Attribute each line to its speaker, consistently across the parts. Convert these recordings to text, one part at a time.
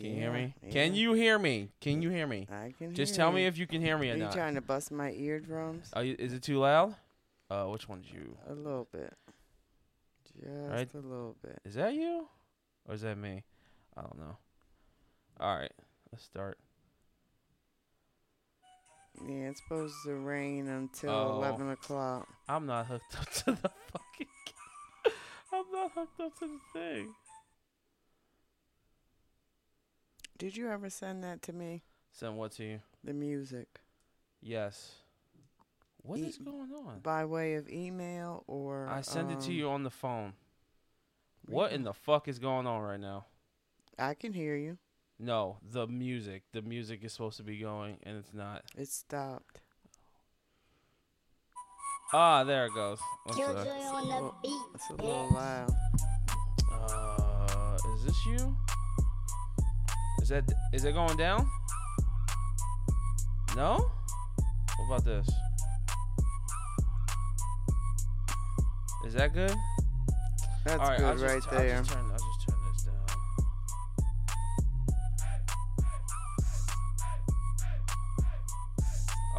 Speaker 1: Can you hear
Speaker 2: Yeah,
Speaker 1: me? Can you hear me? Can you hear me?
Speaker 2: I can
Speaker 1: Just
Speaker 2: hear
Speaker 1: tell me
Speaker 2: you.
Speaker 1: if you can hear me
Speaker 2: Are
Speaker 1: or
Speaker 2: you
Speaker 1: not.
Speaker 2: trying to bust my eardrums?
Speaker 1: Are you, is it too loud? Uh, which one's you?
Speaker 2: A little bit. Just
Speaker 1: Right.
Speaker 2: a little bit.
Speaker 1: Is that you, or is that me? I don't know. All right, let's start.
Speaker 2: Yeah, it's supposed to rain until
Speaker 1: Oh.
Speaker 2: 11 o'clock.
Speaker 1: I'm not hooked up to the fucking. I'm not hooked up to the thing.
Speaker 2: Did you ever send that to me?
Speaker 1: Send what to you?
Speaker 2: The music.
Speaker 1: Yes. What
Speaker 2: E-
Speaker 1: is going on?
Speaker 2: By way of email or.
Speaker 1: I send it to
Speaker 2: um,
Speaker 1: you on the phone. What in the fuck is going on right now?
Speaker 2: I can hear you.
Speaker 1: No, the music. The music is supposed to be going, and it's not.
Speaker 2: It stopped.
Speaker 1: Ah, there it goes. I'm sorry.
Speaker 2: It's a little, it's a little loud.
Speaker 1: Uh, is this you? Is that is it going down? No. What about this? Is that good?
Speaker 2: That's
Speaker 1: right,
Speaker 2: good
Speaker 1: I'll just,
Speaker 2: right
Speaker 1: I'll
Speaker 2: there.
Speaker 1: just turn, I'll just turn this down.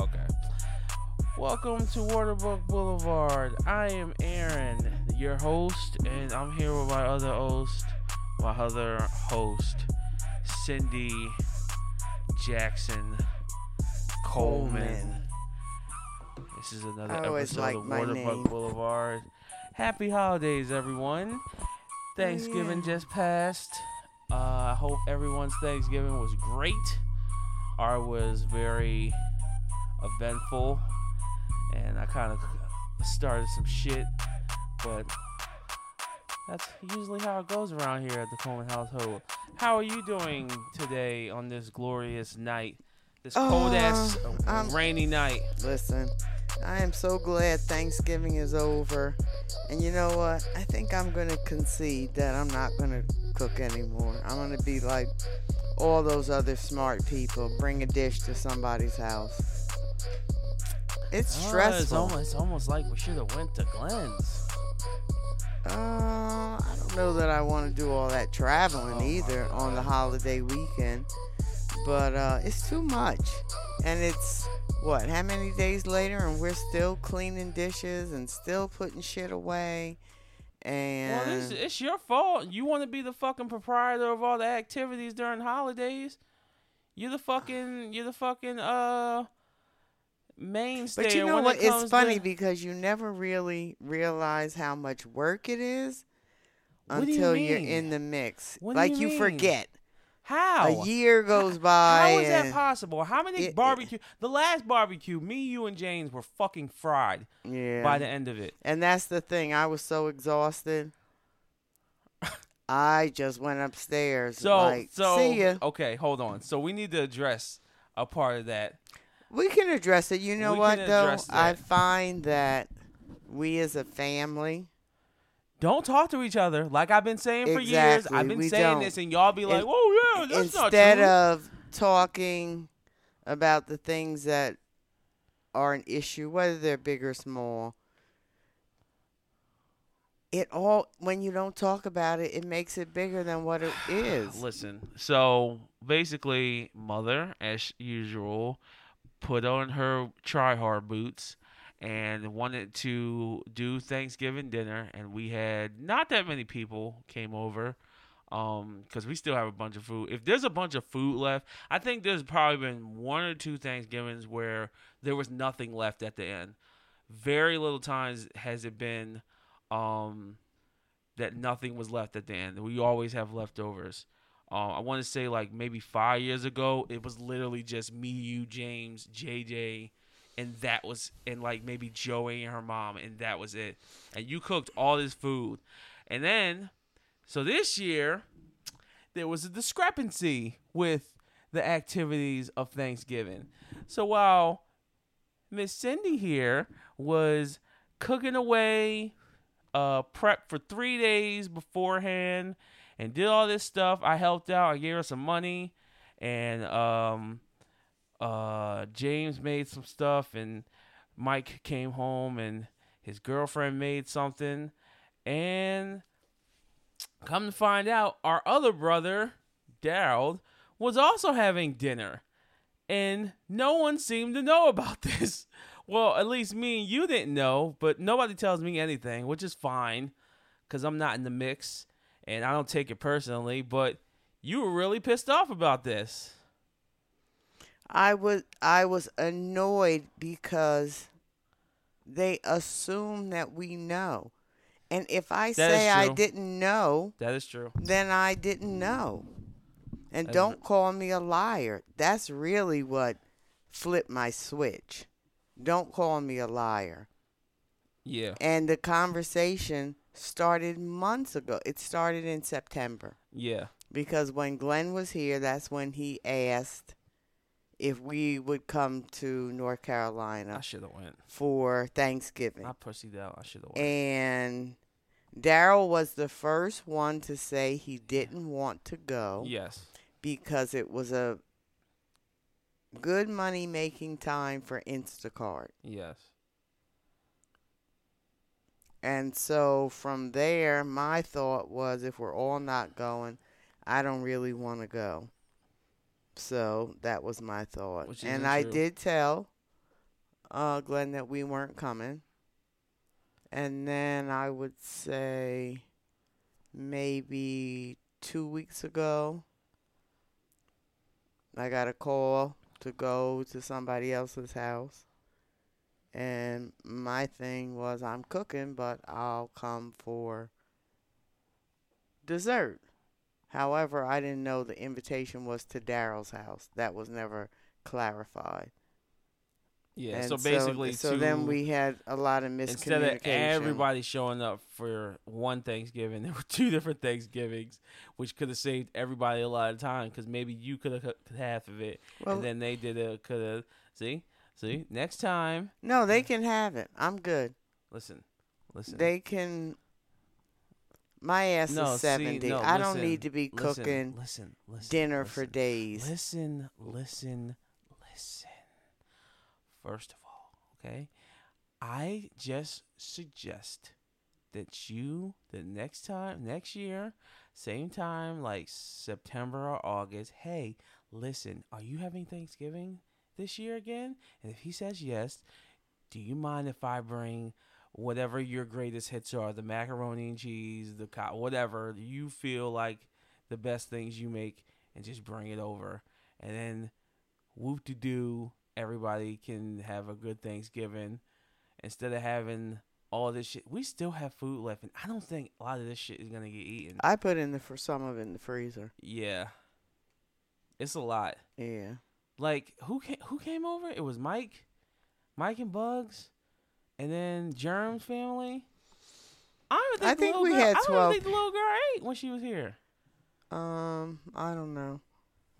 Speaker 1: Okay. Welcome to Waterbuck Boulevard. I am Aaron, your host, and I'm here with my other host, my other host, Cindy Jackson Coleman.
Speaker 2: Coleman.
Speaker 1: This is another
Speaker 2: I
Speaker 1: episode
Speaker 2: like
Speaker 1: of
Speaker 2: my
Speaker 1: Waterbuck. Boulevard. Happy holidays, everyone. Thanksgiving
Speaker 2: yeah.
Speaker 1: just passed. Uh, I hope everyone's Thanksgiving was great. Ours was very eventful, and I kind of started some shit, but that's usually how it goes around here at the Coleman household. How are you doing today on this glorious night? This cold ass
Speaker 2: Uh, I'm-
Speaker 1: rainy night.
Speaker 2: Listen, I am so glad Thanksgiving is over. And you know what? I think I'm going to concede that I'm not going to cook anymore. I'm going to be like all those other smart people bring a dish to somebody's house. It's
Speaker 1: Ah,
Speaker 2: stressful.
Speaker 1: it's, almost, it's almost like we should have went to Glenn's.
Speaker 2: Uh, I don't know that I want to do all that traveling either on the holiday weekend, but uh, it's too much. And it's what? How many days later, and we're still cleaning dishes and still putting shit away. And
Speaker 1: Well, this, it's your fault. You want to be the fucking proprietor of all the activities during holidays. You're the fucking. You're the fucking uh mainstay.
Speaker 2: but you know what?
Speaker 1: It
Speaker 2: It's funny
Speaker 1: to-
Speaker 2: because you never really realize how much work it is
Speaker 1: What you
Speaker 2: until you're in the mix.
Speaker 1: What
Speaker 2: like
Speaker 1: you
Speaker 2: you forget.
Speaker 1: how
Speaker 2: A year goes by.
Speaker 1: How is that possible? How many
Speaker 2: It- it-
Speaker 1: barbecue? the last barbecue, me, you, and James were fucking fried
Speaker 2: Yeah.
Speaker 1: by the end of it.
Speaker 2: And that's the thing. I was so exhausted. I just went upstairs.
Speaker 1: So,
Speaker 2: like,
Speaker 1: so
Speaker 2: see ya.
Speaker 1: okay, hold on. So we need to address a part of that.
Speaker 2: We can address it. You know
Speaker 1: We
Speaker 2: what, though?
Speaker 1: address
Speaker 2: I find that we as a family,
Speaker 1: Don't talk to each other like I've been saying for years. I've been
Speaker 2: we
Speaker 1: saying
Speaker 2: don't.
Speaker 1: this, and y'all be like, "Oh yeah, that's not true."
Speaker 2: instead
Speaker 1: true."
Speaker 2: of talking about the things that are an issue, whether they're big or small, it all when you don't talk about it, it makes it bigger than what it is.
Speaker 1: Listen, so basically, mother, as usual, put on her try hard boots and wanted to do Thanksgiving dinner, and we had not that many people came over. Um, because we still have a bunch of food. If there's a bunch of food left, I think there's probably been one or two Thanksgivings where there was nothing left at the end. Very little times has it been, um, that nothing was left at the end. We always have leftovers. Um, I want to say like maybe five years ago, it was literally just me, you, James, JJ, and that was and like maybe Joey and her mom, and that was it. And you cooked all this food, and then so this year there was a discrepancy with the activities of Thanksgiving. So while Miss Cindy here was cooking away, uh, prep for three days beforehand, and did all this stuff. I helped out. I gave her some money, and um, uh, James made some stuff, and Mike came home, and his girlfriend made something, and come to find out, our other brother, Daryl, was also having dinner, and no one seemed to know about this. Well, at least me and you didn't know, but nobody tells me anything, which is fine because I'm not in the mix and I don't take it personally. But you were really pissed off about this.
Speaker 2: I was I was annoyed because they assume that we know. And if I
Speaker 1: That
Speaker 2: say I didn't know,
Speaker 1: That is true.
Speaker 2: then I didn't know. And
Speaker 1: That's
Speaker 2: don't call me a liar. That's really what flipped my switch. Don't call me a liar.
Speaker 1: Yeah.
Speaker 2: And the conversation started months ago. It started in September
Speaker 1: Yeah.
Speaker 2: because when Glenn was here, that's when he asked if we would come to North Carolina.
Speaker 1: I should have went.
Speaker 2: for Thanksgiving.
Speaker 1: I pussied out. I should have went.
Speaker 2: And Daryl was the first one to say he didn't want to go
Speaker 1: yes.
Speaker 2: because it was a good money making time for Instacart.
Speaker 1: Yes.
Speaker 2: And so from there, my thought was if we're all not going, I don't really want to go. So that was my thought. And I
Speaker 1: true.
Speaker 2: did tell uh, Glenn that we weren't coming. And then I would say maybe two weeks ago, I got a call to go to somebody else's house. And my thing was, I'm cooking, but I'll come for dessert. However, I didn't know the invitation was to Daryl's house. That was never clarified.
Speaker 1: Yeah.
Speaker 2: And
Speaker 1: so basically,
Speaker 2: so
Speaker 1: to,
Speaker 2: then we had a lot of
Speaker 1: instead of everybody showing up for one Thanksgiving, there were two different Thanksgivings, which could have saved everybody a lot of time because maybe you could have cooked half of it,
Speaker 2: well,
Speaker 1: and then they did it. Could have see, see next time.
Speaker 2: no, they can have it. I'm good.
Speaker 1: Listen, listen.
Speaker 2: They can. My ass
Speaker 1: no,
Speaker 2: is
Speaker 1: see,
Speaker 2: 70.
Speaker 1: no,
Speaker 2: I don't
Speaker 1: listen,
Speaker 2: need to be
Speaker 1: listen,
Speaker 2: cooking
Speaker 1: Listen, listen,
Speaker 2: dinner for
Speaker 1: listen.
Speaker 2: days.
Speaker 1: Listen, listen, listen. First of all, okay, I just suggest that you the next time, next year, same time, like September or August. Hey, listen, are you having Thanksgiving this year again? And if he says yes, do you mind if I bring whatever your greatest hits are, the macaroni and cheese, the co- whatever you feel like the best things you make, and just bring it over, and then whoop to do, everybody can have a good Thanksgiving instead of having all this shit. We still have food left, and I don't think a lot of this shit is gonna get eaten.
Speaker 2: I put in the for some of it in the freezer.
Speaker 1: yeah, it's a lot.
Speaker 2: Yeah.
Speaker 1: Like who came? Who came over? It was Mike, Mike and Bugs, and then Germ's family. I don't even
Speaker 2: I
Speaker 1: think,
Speaker 2: we
Speaker 1: girl,
Speaker 2: had
Speaker 1: I don't
Speaker 2: 12.
Speaker 1: even think the little girl ate when she was here.
Speaker 2: Um, I don't know.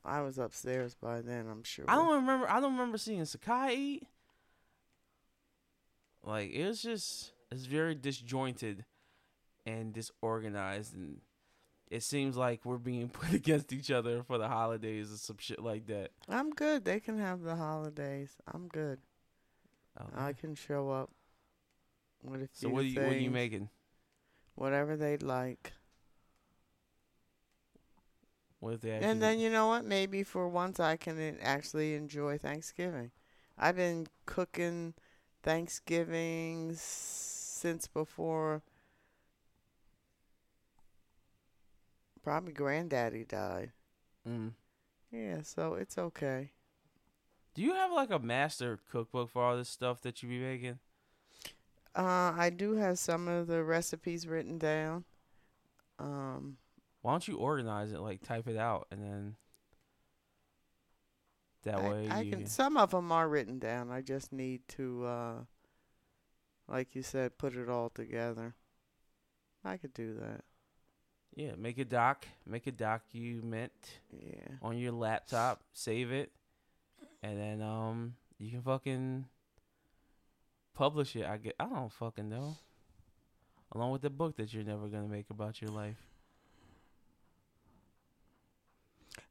Speaker 2: I was upstairs by then. I'm sure.
Speaker 1: I don't remember. I don't remember seeing Sakai eat. Like it was just it's very disjointed and disorganized, and it seems like we're being put against each other for the holidays or some shit like that.
Speaker 2: I'm good. They can have the holidays. I'm good.
Speaker 1: Oh,
Speaker 2: I can show up with a few
Speaker 1: so what are you what are you making?
Speaker 2: Whatever they'd like.
Speaker 1: What if they actually?
Speaker 2: And then you know what? Maybe for once I can actually enjoy Thanksgiving. I've been cooking Thanksgiving since before probably granddaddy died.
Speaker 1: Mm.
Speaker 2: Yeah, so it's okay.
Speaker 1: Do you have like a master cookbook for all this stuff that you be making?
Speaker 2: Uh, I do have some of the recipes written down. Um,
Speaker 1: Why don't you organize it, like type it out, and then that
Speaker 2: I,
Speaker 1: way
Speaker 2: I
Speaker 1: you
Speaker 2: can. Some of them are written down. I just need to, uh, like you said, put it all together. I could do that.
Speaker 1: Yeah make a doc, make a document
Speaker 2: Yeah.
Speaker 1: on your laptop, save it, and then um you can fucking publish it. I get I don't fucking know. Along with the book that you're never gonna make about your life.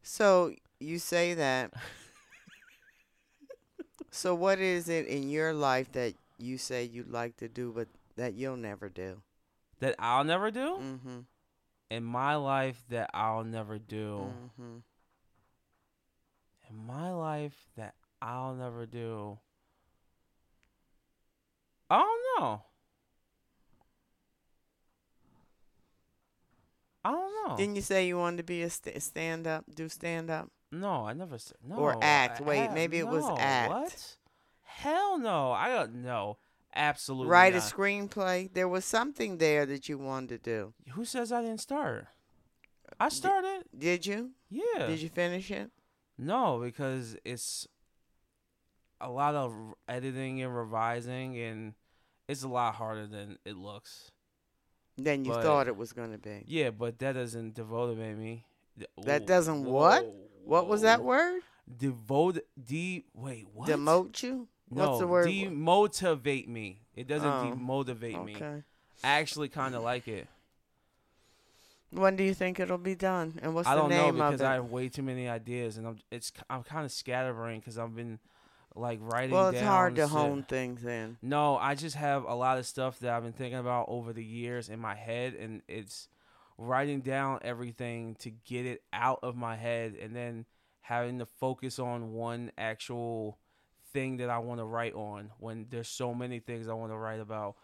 Speaker 2: So you say that. so what is it in your life that you say you'd like to do, but that you'll never do?
Speaker 1: That I'll never do
Speaker 2: Mm-hmm.
Speaker 1: In my life. That I'll never do.
Speaker 2: Mm-hmm.
Speaker 1: life that I'll never do. I don't know. I don't know.
Speaker 2: Didn't you say you wanted to be a st- stand up, do stand up?
Speaker 1: no, I never said no.
Speaker 2: Or act.
Speaker 1: I
Speaker 2: Wait,
Speaker 1: have-
Speaker 2: maybe it was act.
Speaker 1: What? Hell no. I don't know. Absolutely.
Speaker 2: Write a screenplay. There was something there that you wanted to do.
Speaker 1: Who says I didn't start? I started.
Speaker 2: Did you?
Speaker 1: Yeah.
Speaker 2: Did you finish it?
Speaker 1: No, because it's a lot of editing and revising, and it's a lot harder than it looks.
Speaker 2: Than you
Speaker 1: But-
Speaker 2: thought it was going to be.
Speaker 1: Yeah, but that doesn't demotivate me. Th-
Speaker 2: That
Speaker 1: Ooh,
Speaker 2: doesn't what?
Speaker 1: whoa,
Speaker 2: What was that word?
Speaker 1: Devote. De. Wait. What?
Speaker 2: Demote you?
Speaker 1: No,
Speaker 2: What's the word?
Speaker 1: demotivate me. It doesn't
Speaker 2: Oh,
Speaker 1: demotivate me.
Speaker 2: Okay.
Speaker 1: I actually kind of like it.
Speaker 2: When do you think it'll be done? And what's?
Speaker 1: I
Speaker 2: the
Speaker 1: don't know
Speaker 2: name
Speaker 1: because
Speaker 2: of it?
Speaker 1: I have way too many ideas, and I'm it's I'm kind of scatterbrained because I've been like writing.
Speaker 2: well, it's hard to
Speaker 1: shit.
Speaker 2: hone things in.
Speaker 1: No, I just have a lot of stuff that I've been thinking about over the years in my head, and it's writing down everything to get it out of my head, and then having to focus on one actual thing that I want to write on. When there's so many things I want to write about,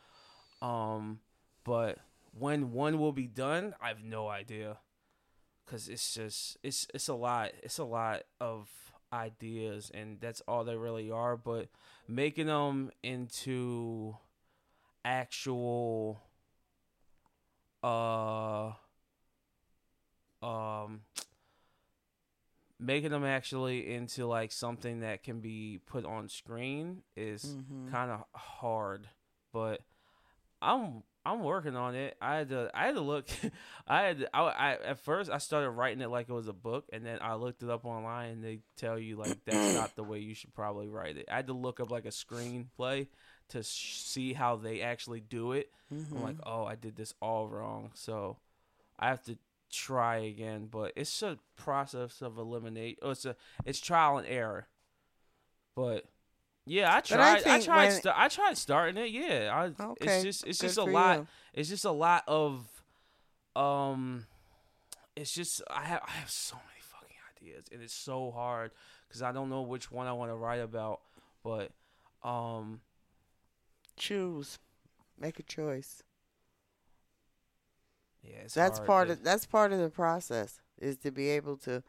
Speaker 1: um, but when one will be done, I have no idea, cause it's just it's it's a lot. It's a lot of ideas and that's all they really are but making them into actual uh um making them actually into like something that can be put on screen is
Speaker 2: Mhm.
Speaker 1: kind of hard but i'm i'm working on it i had to i had to look i had to, I, I at first i started writing it like it was a book and then i looked it up online and they tell you like that's not the way you should probably write it i had to look up like a screenplay to sh- see how they actually do it i'm like
Speaker 2: Mhm.
Speaker 1: oh i did this all wrong so i have to try again but it's a process of eliminate oh, it's a it's trial and error but yeah i
Speaker 2: But
Speaker 1: tried
Speaker 2: I
Speaker 1: i, tried sta- i tried starting it yeah I,
Speaker 2: Okay,
Speaker 1: it's just it's just a lot
Speaker 2: you.
Speaker 1: it's just a lot of um it's just i have i have so many fucking ideas and it's so hard because i don't know which one i want to write about but um
Speaker 2: Choose. Make a choice.
Speaker 1: Yeah
Speaker 2: That's part
Speaker 1: to-
Speaker 2: of that's part of the process is to be able to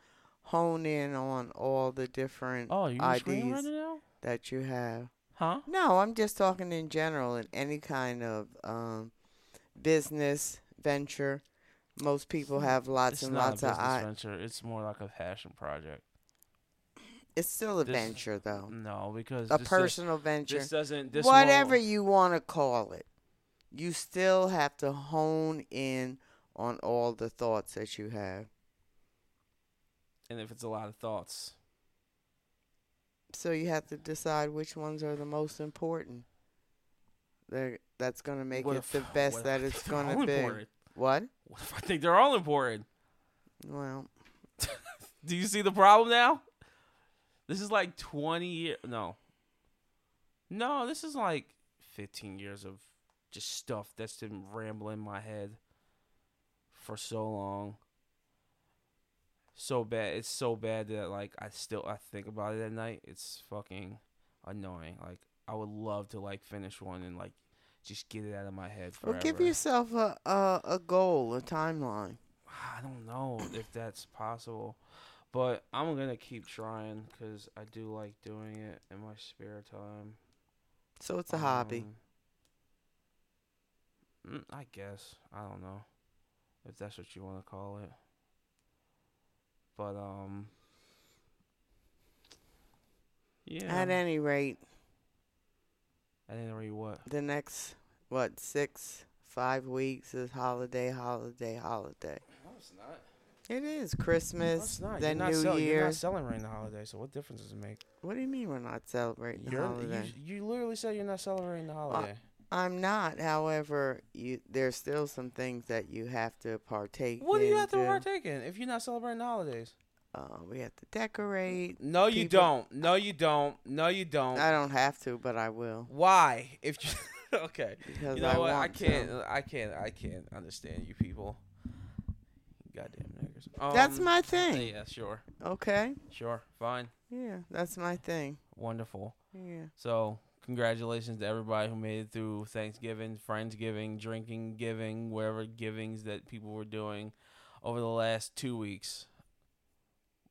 Speaker 2: hone in on all the different
Speaker 1: oh
Speaker 2: ideas that you have.
Speaker 1: huh
Speaker 2: No, I'm just talking in general in any kind of um, business venture. Most people have lots
Speaker 1: it's
Speaker 2: and
Speaker 1: not
Speaker 2: lots
Speaker 1: a
Speaker 2: of
Speaker 1: business
Speaker 2: I-
Speaker 1: venture it's more like a passion project
Speaker 2: It's still a
Speaker 1: This-
Speaker 2: venture though.
Speaker 1: no because
Speaker 2: A personal venture.
Speaker 1: this doesn't this
Speaker 2: Whatever
Speaker 1: won't-
Speaker 2: you want to call it. You still have to hone in on all the thoughts that you have.
Speaker 1: and if it's a lot of thoughts
Speaker 2: So you have to decide which ones are the most important. They're, that's going to make
Speaker 1: What
Speaker 2: it
Speaker 1: if-
Speaker 2: the best that it's going to be.
Speaker 1: important?
Speaker 2: What?
Speaker 1: what if i think they're all important
Speaker 2: Well,
Speaker 1: Do you see the problem now? This is like 20 years. No. No, this is like 15 years of just stuff that's been rambling in my head for so long. So bad. It's so bad that like I still I think about it at night. It's fucking annoying. Like I would love to like finish one and like just get it out of my head forever.
Speaker 2: well give yourself a, a, a goal, a timeline.
Speaker 1: I don't know if that's possible, but I'm gonna keep trying because I do like doing it in my spare time.
Speaker 2: So it's a hobby.
Speaker 1: Um, mm, I guess I don't know if that's what you want to call it, but um, yeah.
Speaker 2: At any rate,
Speaker 1: At any rate, what?
Speaker 2: the next, what, six, five weeks is holiday, holiday, holiday.
Speaker 1: No, it's not.
Speaker 2: It is
Speaker 1: No,
Speaker 2: Christmas,
Speaker 1: it's not.
Speaker 2: then
Speaker 1: you're not
Speaker 2: New
Speaker 1: sell- You're not
Speaker 2: Year's.
Speaker 1: celebrating the holiday, so what difference does it make?
Speaker 2: What do you mean we're not celebrating the
Speaker 1: You're,
Speaker 2: holiday?
Speaker 1: you, you literally said you're not celebrating the holiday.
Speaker 2: I'm not. However, you there's still some things that you have to partake
Speaker 1: What do you have to partake in if you're not celebrating the holidays?
Speaker 2: Uh, we have to decorate.
Speaker 1: No, you
Speaker 2: People-
Speaker 1: don't. No, you don't. No, you don't.
Speaker 2: I don't have to, but I will
Speaker 1: Why? If you okay,
Speaker 2: because
Speaker 1: you know
Speaker 2: I
Speaker 1: what?
Speaker 2: want
Speaker 1: I can't. I can't. I can't understand you people. Goddamn nigga. fingers.
Speaker 2: That's
Speaker 1: Um,
Speaker 2: my thing.
Speaker 1: Yeah, sure,
Speaker 2: Okay.
Speaker 1: sure, fine,
Speaker 2: Yeah, that's my thing.
Speaker 1: wonderful.
Speaker 2: Yeah.
Speaker 1: So, congratulations to everybody who made it through Thanksgiving, Friendsgiving, drinking, giving, whatever givings that people were doing over the last two weeks.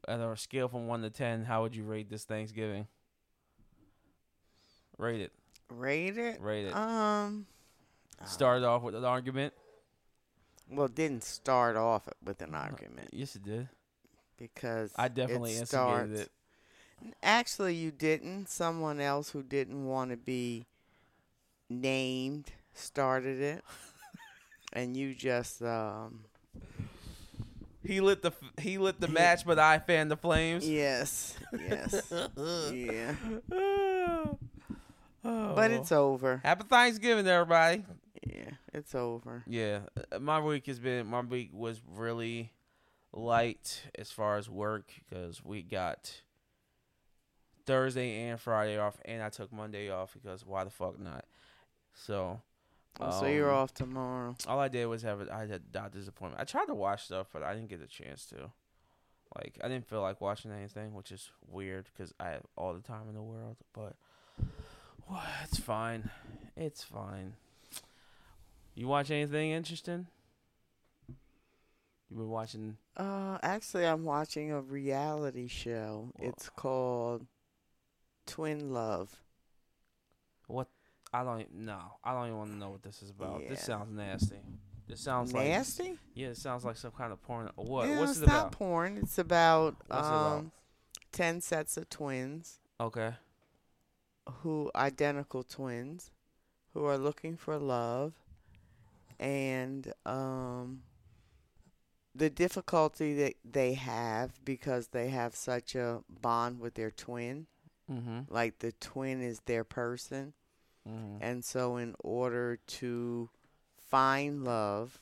Speaker 1: At a scale from one to ten, how would you rate this Thanksgiving? Rate it.
Speaker 2: Rate it.
Speaker 1: Rate it.
Speaker 2: Um.
Speaker 1: Started off with an argument.
Speaker 2: Well, it didn't start off with an argument
Speaker 1: Yes, it did.
Speaker 2: because
Speaker 1: I definitely
Speaker 2: it
Speaker 1: instigated
Speaker 2: starts-
Speaker 1: it.
Speaker 2: Actually, you didn't. Someone else who didn't want to be named started it, and you just um.
Speaker 1: He lit the he lit the match, but I fanned the flames.
Speaker 2: Yes. Yes. yeah.
Speaker 1: Oh.
Speaker 2: But it's over.
Speaker 1: happy Thanksgiving, everybody.
Speaker 2: Yeah, it's over.
Speaker 1: Yeah, uh, my week has been my week was really light as far as work because we got Thursday and Friday off, and I took Monday off because why the fuck not? So,
Speaker 2: Oh, so you're
Speaker 1: um,
Speaker 2: off tomorrow.
Speaker 1: All I did was have a, I had a doctor's appointment. I tried to watch stuff, but I didn't get a chance to. Like I didn't feel like watching anything, which is weird because I have all the time in the world. But well, it's fine. It's fine. You watch anything interesting? You been watching?
Speaker 2: Uh, actually, I'm watching a reality show. It's called Twin Love.
Speaker 1: What? I don't no. I don't even want to know what this is about. This sounds nasty. This sounds like
Speaker 2: Nasty?
Speaker 1: yeah. It sounds like some kind of porn. What?
Speaker 2: Yeah,
Speaker 1: What's
Speaker 2: it's
Speaker 1: it
Speaker 2: not
Speaker 1: about?
Speaker 2: porn. It's about
Speaker 1: What's it
Speaker 2: um
Speaker 1: about?
Speaker 2: ten sets of twins
Speaker 1: Okay.
Speaker 2: who identical twins who are looking for love and um the difficulty that they have because they have such a bond with their twin
Speaker 1: Mm-hmm.
Speaker 2: like the twin is their person
Speaker 1: Mm-hmm.
Speaker 2: And so, in order to find love,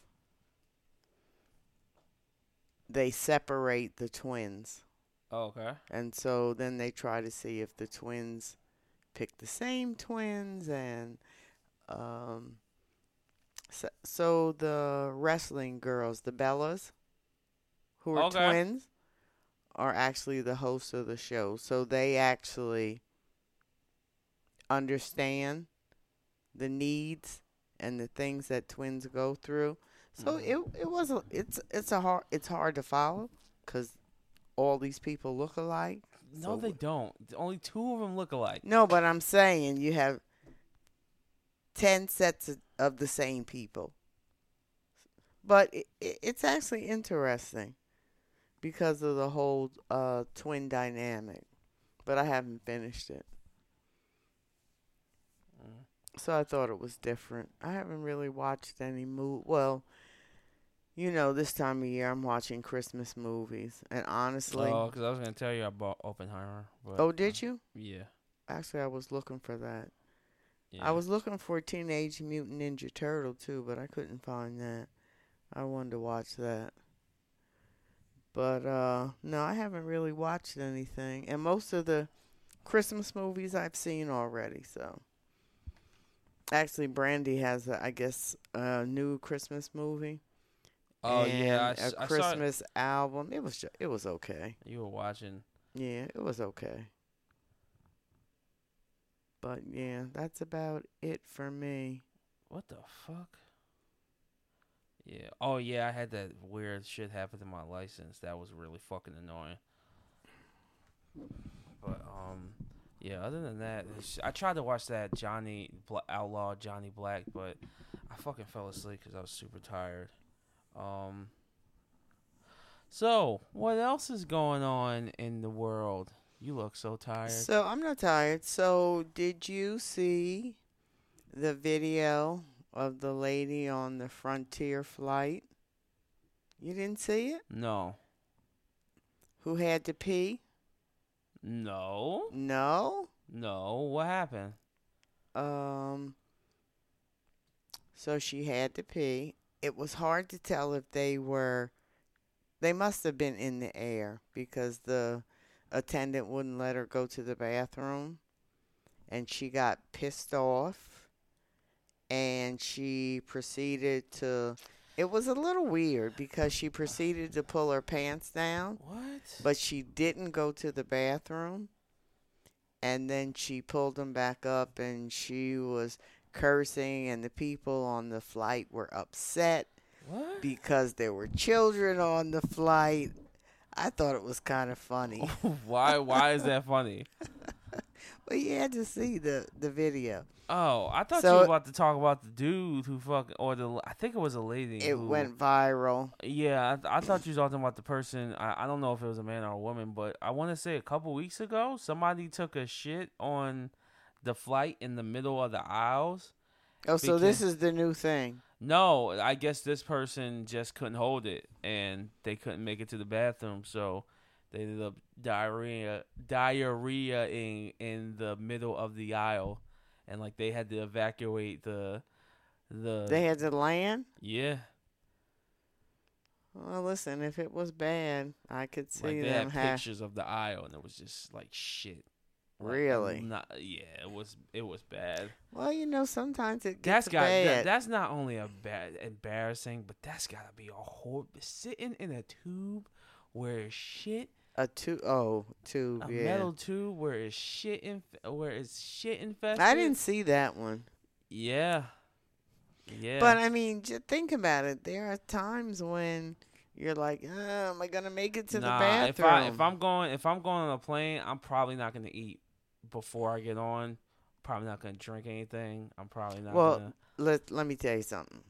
Speaker 2: they separate the twins.
Speaker 1: Oh, okay.
Speaker 2: And so then they try to see if the twins pick the same twins. And um, so, so the wrestling girls, the Bellas, who are
Speaker 1: Okay.
Speaker 2: twins, are actually the hosts of the show. So they actually understand the needs and the things that twins go through. So
Speaker 1: Mhm.
Speaker 2: it it was a, it's it's a hard it's hard to follow because all these people look alike.
Speaker 1: No,
Speaker 2: So-
Speaker 1: they don't. Only two of them look alike.
Speaker 2: No, but I'm saying you have ten sets of, of the same people. But it, it, it's actually interesting because of the whole uh, twin dynamic. But I haven't finished it.
Speaker 1: Mm.
Speaker 2: So I thought it was different. I haven't really watched any movie. Well, you know, this time of year I'm watching Christmas movies, and honestly,
Speaker 1: Oh, because I was gonna tell you I bought Oppenheimer. But,
Speaker 2: oh, did you?
Speaker 1: Yeah.
Speaker 2: Actually, I was looking for that.
Speaker 1: yeah.
Speaker 2: I was looking for Teenage Mutant Ninja Turtle too, but I couldn't find that. I wanted to watch that. But uh no, I haven't really watched anything. And most of the Christmas movies I've seen already, so Actually, Brandy has a, I guess a new Christmas movie.
Speaker 1: Oh yeah, I,
Speaker 2: a
Speaker 1: I saw it.
Speaker 2: Christmas album. It was it was okay.
Speaker 1: You were watching.
Speaker 2: Yeah, it was okay. But yeah, that's about it for me.
Speaker 1: What the fuck? Yeah. Oh yeah, I had that weird shit happen to my license. That was really fucking annoying. But um, yeah. Other than that, I tried to watch that Johnny Bla- Outlaw Johnny Black, but I fucking fell asleep because I was super tired. Um. So what else is going on in the world? You look so tired.
Speaker 2: So I'm not tired. So did you see the video of the lady on the Frontier flight? You didn't see it?
Speaker 1: no.
Speaker 2: Who had to pee?
Speaker 1: No.
Speaker 2: No.
Speaker 1: No. What happened?
Speaker 2: Um. So she had to pee. It was hard to tell if they were. They must have been in the air because the attendant wouldn't let her go to the bathroom, and she got pissed off, and she proceeded to It was a little weird because she proceeded to pull her pants down,
Speaker 1: What?
Speaker 2: but she didn't go to the bathroom. And then she pulled them back up and she was cursing, and the people on the flight were upset
Speaker 1: What?
Speaker 2: because there were children on the flight. I thought it was kind of funny.
Speaker 1: why? Why is that funny?
Speaker 2: But you had to see the, the video.
Speaker 1: Oh, I thought
Speaker 2: So-
Speaker 1: you were about to talk about the dude who fucking or the. I think it was a lady.
Speaker 2: It
Speaker 1: who-
Speaker 2: went viral.
Speaker 1: Yeah, I, I thought you was talking about the person. I, I don't know if it was a man or a woman, but I want to say a couple weeks ago, somebody took a shit on the flight in the middle of the aisles.
Speaker 2: Oh, so this is the new thing.
Speaker 1: No, I guess this person just couldn't hold it, and they couldn't make it to the bathroom, so they ended up diarrhea diarrhea in in the middle of the aisle, and like they had to evacuate the the
Speaker 2: They had to land.
Speaker 1: yeah
Speaker 2: Well, listen, if it was bad, I could see
Speaker 1: like they
Speaker 2: them
Speaker 1: had
Speaker 2: have.
Speaker 1: pictures of the aisle, and it was just like shit. Like,
Speaker 2: Really?
Speaker 1: Not, yeah, it was it was bad.
Speaker 2: Well, you know, sometimes it
Speaker 1: That's
Speaker 2: gets
Speaker 1: got that, that's not only a bad embarrassing, but that's gotta be a whole sitting in a tube where shit,
Speaker 2: a two oh two
Speaker 1: a
Speaker 2: yeah.
Speaker 1: metal tube where it's shit inf- where it's shit infested.
Speaker 2: I didn't see that one,
Speaker 1: Yeah. Yeah.
Speaker 2: but I mean, just think about it. There are times when you're like, oh, "Am I gonna make it to
Speaker 1: nah,
Speaker 2: the
Speaker 1: if
Speaker 2: bathroom?"
Speaker 1: I if I'm going if I'm going on a plane, I'm probably not gonna eat before I get on. Probably not gonna drink anything. I'm probably not
Speaker 2: Well,
Speaker 1: gonna.
Speaker 2: let let me tell you something.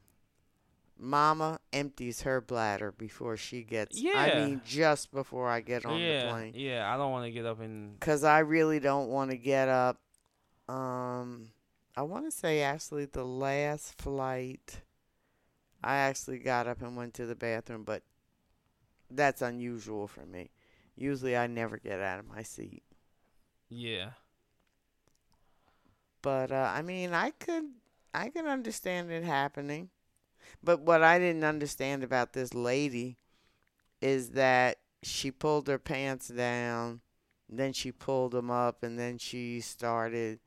Speaker 2: Mama empties her bladder before she gets.
Speaker 1: Yeah.
Speaker 2: I mean, just before I get on
Speaker 1: yeah,
Speaker 2: the plane.
Speaker 1: yeah. I don't want to get up and
Speaker 2: because I really don't want to get up. Um, I want to say actually the last flight, I actually got up and went to the bathroom, but that's unusual for me. Usually, I never get out of my seat.
Speaker 1: yeah.
Speaker 2: But uh, I mean, I could, I can understand it happening. But what I didn't understand about this lady is that she pulled her pants down, then she pulled them up, and then she started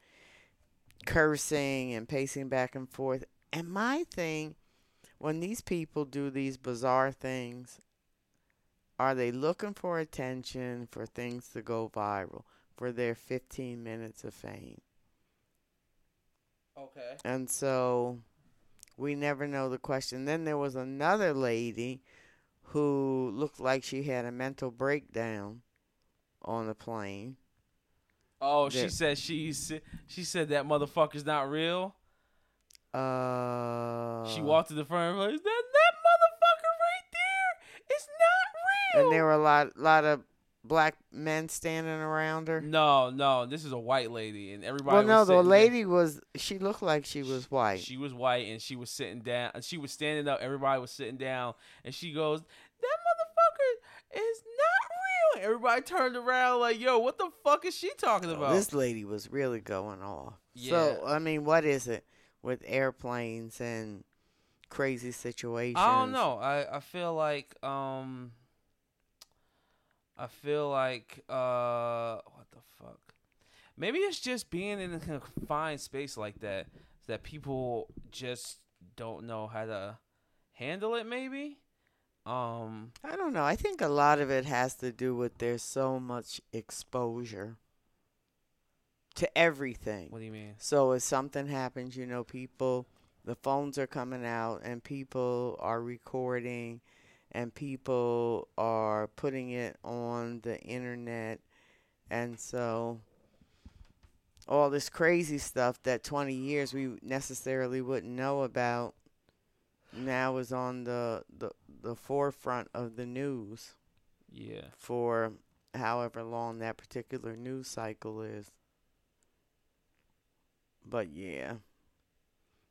Speaker 2: cursing and pacing back and forth. And my thing, when these people do these bizarre things, are they looking for attention, for things to go viral, for their 15 minutes of fame?
Speaker 1: Okay.
Speaker 2: And so we never know the question. Then there was another lady who looked like she had a mental breakdown on the plane.
Speaker 1: Oh, she said she's she said that motherfucker's not real.
Speaker 2: Uh,
Speaker 1: she walked to the front and was that that motherfucker right there is not real.
Speaker 2: and there were a lot, lot of black men standing around her.
Speaker 1: No, no, this is a white lady, and everybody.
Speaker 2: Well,
Speaker 1: was
Speaker 2: no, the
Speaker 1: sitting there.
Speaker 2: lady was. She looked like she was white.
Speaker 1: She was white, and she was sitting down. and She was standing up. Everybody was sitting down, and she goes, "That motherfucker is not real." Everybody turned around like, "Yo, what the fuck is she talking
Speaker 2: Oh,
Speaker 1: about?"
Speaker 2: This lady was really going off.
Speaker 1: Yeah.
Speaker 2: So I mean, what is it with airplanes and crazy situations?
Speaker 1: I don't know. I I feel like um. I feel like uh, what the fuck? Maybe it's just being in a confined space like that that people just don't know how to handle it. Maybe. Um.
Speaker 2: I don't know. I think a lot of it has to do with there's so much exposure to everything.
Speaker 1: What do you mean?
Speaker 2: So if something happens, you know, people, the phones are coming out and people are recording and people are putting it on the internet. And so all this crazy stuff that 20 years we necessarily wouldn't know about now is on the, the, the forefront of the news
Speaker 1: Yeah.
Speaker 2: for however long that particular news cycle is. But yeah.